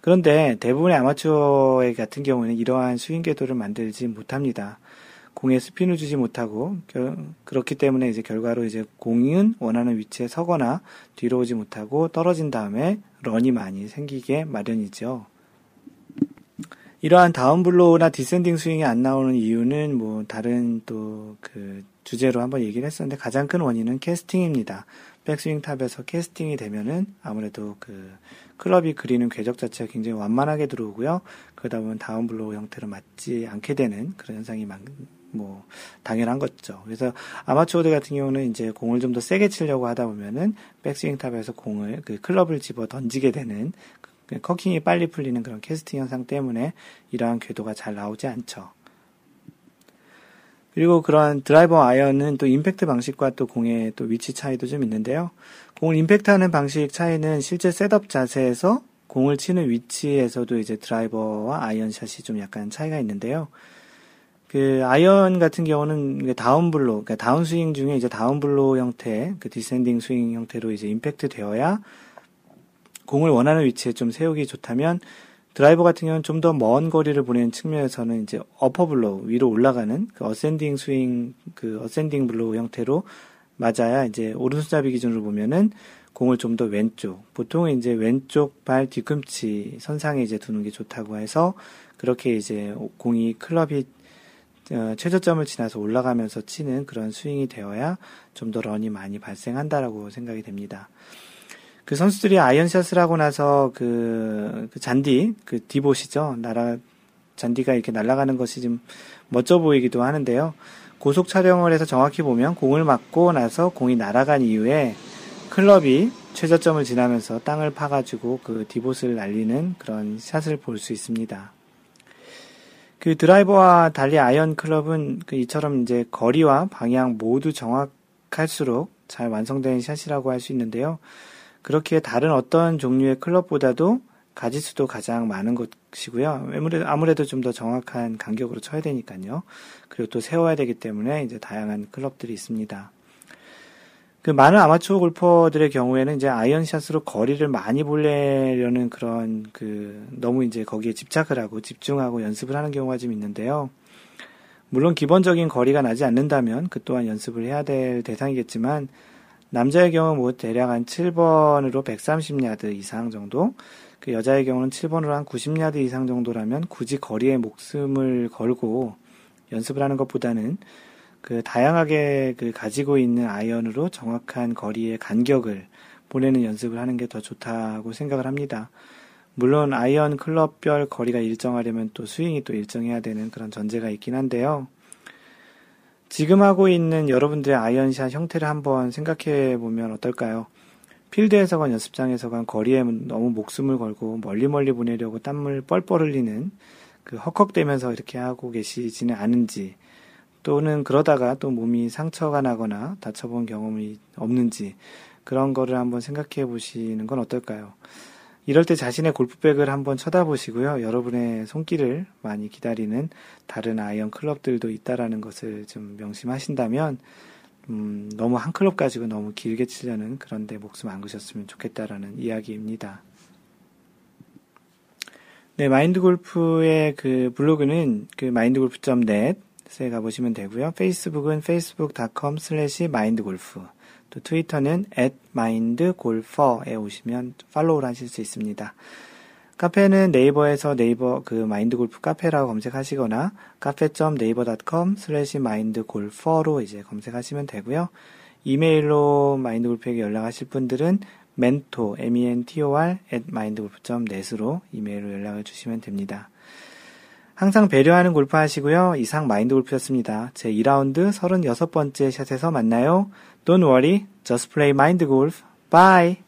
그런데 대부분의 아마추어 같은 경우는 이러한 스윙 궤도를 만들지 못합니다. 공에 스핀을 주지 못하고 그렇기 때문에 이제 결과로 이제 공은 원하는 위치에 서거나 뒤로 오지 못하고 떨어진 다음에 런이 많이 생기게 마련이죠. 이러한 다운블로우나 descending 스윙이 안 나오는 이유는 뭐 다른 또 그 주제로 한번 얘기를 했었는데 가장 큰 원인은 캐스팅입니다. 백스윙 탑에서 캐스팅이 되면은 아무래도 그 클럽이 그리는 궤적 자체가 굉장히 완만하게 들어오고요. 그러다 보면 다운블로우 형태로 맞지 않게 되는 그런 현상이 뭐 당연한 거죠. 그래서 아마추어들 같은 경우는 이제 공을 좀 더 세게 치려고 하다 보면은 백스윙 탑에서 공을 그 클럽을 집어 던지게 되는 그 코킹이 빨리 풀리는 그런 캐스팅 현상 때문에 이러한 궤도가 잘 나오지 않죠. 그리고 그런 드라이버 아이언은 또 임팩트 방식과 또 공의 또 위치 차이도 좀 있는데요. 공을 임팩트하는 방식 차이는 실제 셋업 자세에서 공을 치는 위치에서도 이제 드라이버와 아이언 샷이 좀 약간 차이가 있는데요. 그 아이언 같은 경우는 다운블로, 그러니까 다운스윙 중에 이제 다운블로 형태, 그 descending 스윙 형태로 이제 임팩트 되어야 공을 원하는 위치에 좀 세우기 좋다면 드라이버 같은 경우는 좀 더 먼 거리를 보내는 측면에서는 이제 어퍼블로 위로 올라가는 그 ascending 스윙 그 ascending blow 형태로 맞아야 이제 오른손잡이 기준으로 보면은 공을 좀 더 왼쪽 보통은 이제 왼쪽 발 뒤꿈치 선상에 이제 두는 게 좋다고 해서 그렇게 이제 공이 클럽이 어, 최저점을 지나서 올라가면서 치는 그런 스윙이 되어야 좀 더 런이 많이 발생한다라고 생각이 됩니다. 그 선수들이 아이언샷을 하고 나서 그, 그 잔디, 그 디봇이죠. 날아, 잔디가 이렇게 날아가는 것이 좀 멋져 보이기도 하는데요. 고속 촬영을 해서 정확히 보면 공을 맞고 나서 공이 날아간 이후에 클럽이 최저점을 지나면서 땅을 파가지고 그 디봇을 날리는 그런 샷을 볼 수 있습니다. 그 드라이버와 달리 아이언 클럽은 그 이처럼 이제 거리와 방향 모두 정확할수록 잘 완성된 샷이라고 할 수 있는데요. 그렇게 다른 어떤 종류의 클럽보다도 가지수도 가장 많은 것이고요. 아무래도, 아무래도 좀 더 정확한 간격으로 쳐야 되니까요. 그리고 또 세워야 되기 때문에 이제 다양한 클럽들이 있습니다. 그 많은 아마추어 골퍼들의 경우에는 이제 아이언샷으로 거리를 많이 보내려는 그런 그 너무 이제 거기에 집착을 하고 집중하고 연습을 하는 경우가 좀 있는데요. 물론 기본적인 거리가 나지 않는다면 그 또한 연습을 해야 될 대상이겠지만 남자의 경우 뭐 대략 한 7번으로 130야드 이상 정도, 그 여자의 경우는 7번으로 한 90야드 이상 정도라면 굳이 거리에 목숨을 걸고 연습을 하는 것보다는 그 다양하게 그 가지고 있는 아이언으로 정확한 거리의 간격을 보내는 연습을 하는 게 더 좋다고 생각을 합니다. 물론 아이언 클럽별 거리가 일정하려면 또 스윙이 또 일정해야 되는 그런 전제가 있긴 한데요. 지금 하고 있는 여러분들의 아이언샷 형태를 한번 생각해 보면 어떨까요? 필드에서건 연습장에서건 거리에 너무 목숨을 걸고 멀리 멀리 보내려고 땀을 뻘뻘 흘리는 그 헉헉대면서 이렇게 하고 계시지는 않은지 또는 그러다가 또 몸이 상처가 나거나 다쳐본 경험이 없는지 그런 거를 한번 생각해 보시는 건 어떨까요? 이럴 때 자신의 골프백을 한번 쳐다보시고요. 여러분의 손길을 많이 기다리는 다른 아이언 클럽들도 있다라는 것을 좀 명심하신다면, 음, 너무 한 클럽 가지고 너무 길게 치려는 그런데 목숨 안 그셨으면 좋겠다라는 이야기입니다. 네, 마인드 골프의 그 블로그는 그 mindgolf.net 에 가보시면 되고요. 페이스북은 facebook.com slash mindgolf. 또 트위터는 at mindgolfer에 오시면 팔로우를 하실 수 있습니다. 카페는 네이버에서 네이버 그 마인드 골프 카페라고 검색하시거나 카페.네이버.com 마인드 골퍼로 이제 검색하시면 되고요. 이메일로 마인드 골프에게 연락하실 분들은 mentor, m-e-n-t-o-r, at mindgolf.net으로 이메일로 연락을 주시면 됩니다. 항상 배려하는 골프 하시고요. 이상 마인드 골프였습니다. 제 2라운드 36번째 샷에서 만나요. Don't worry, just play mind golf. Bye!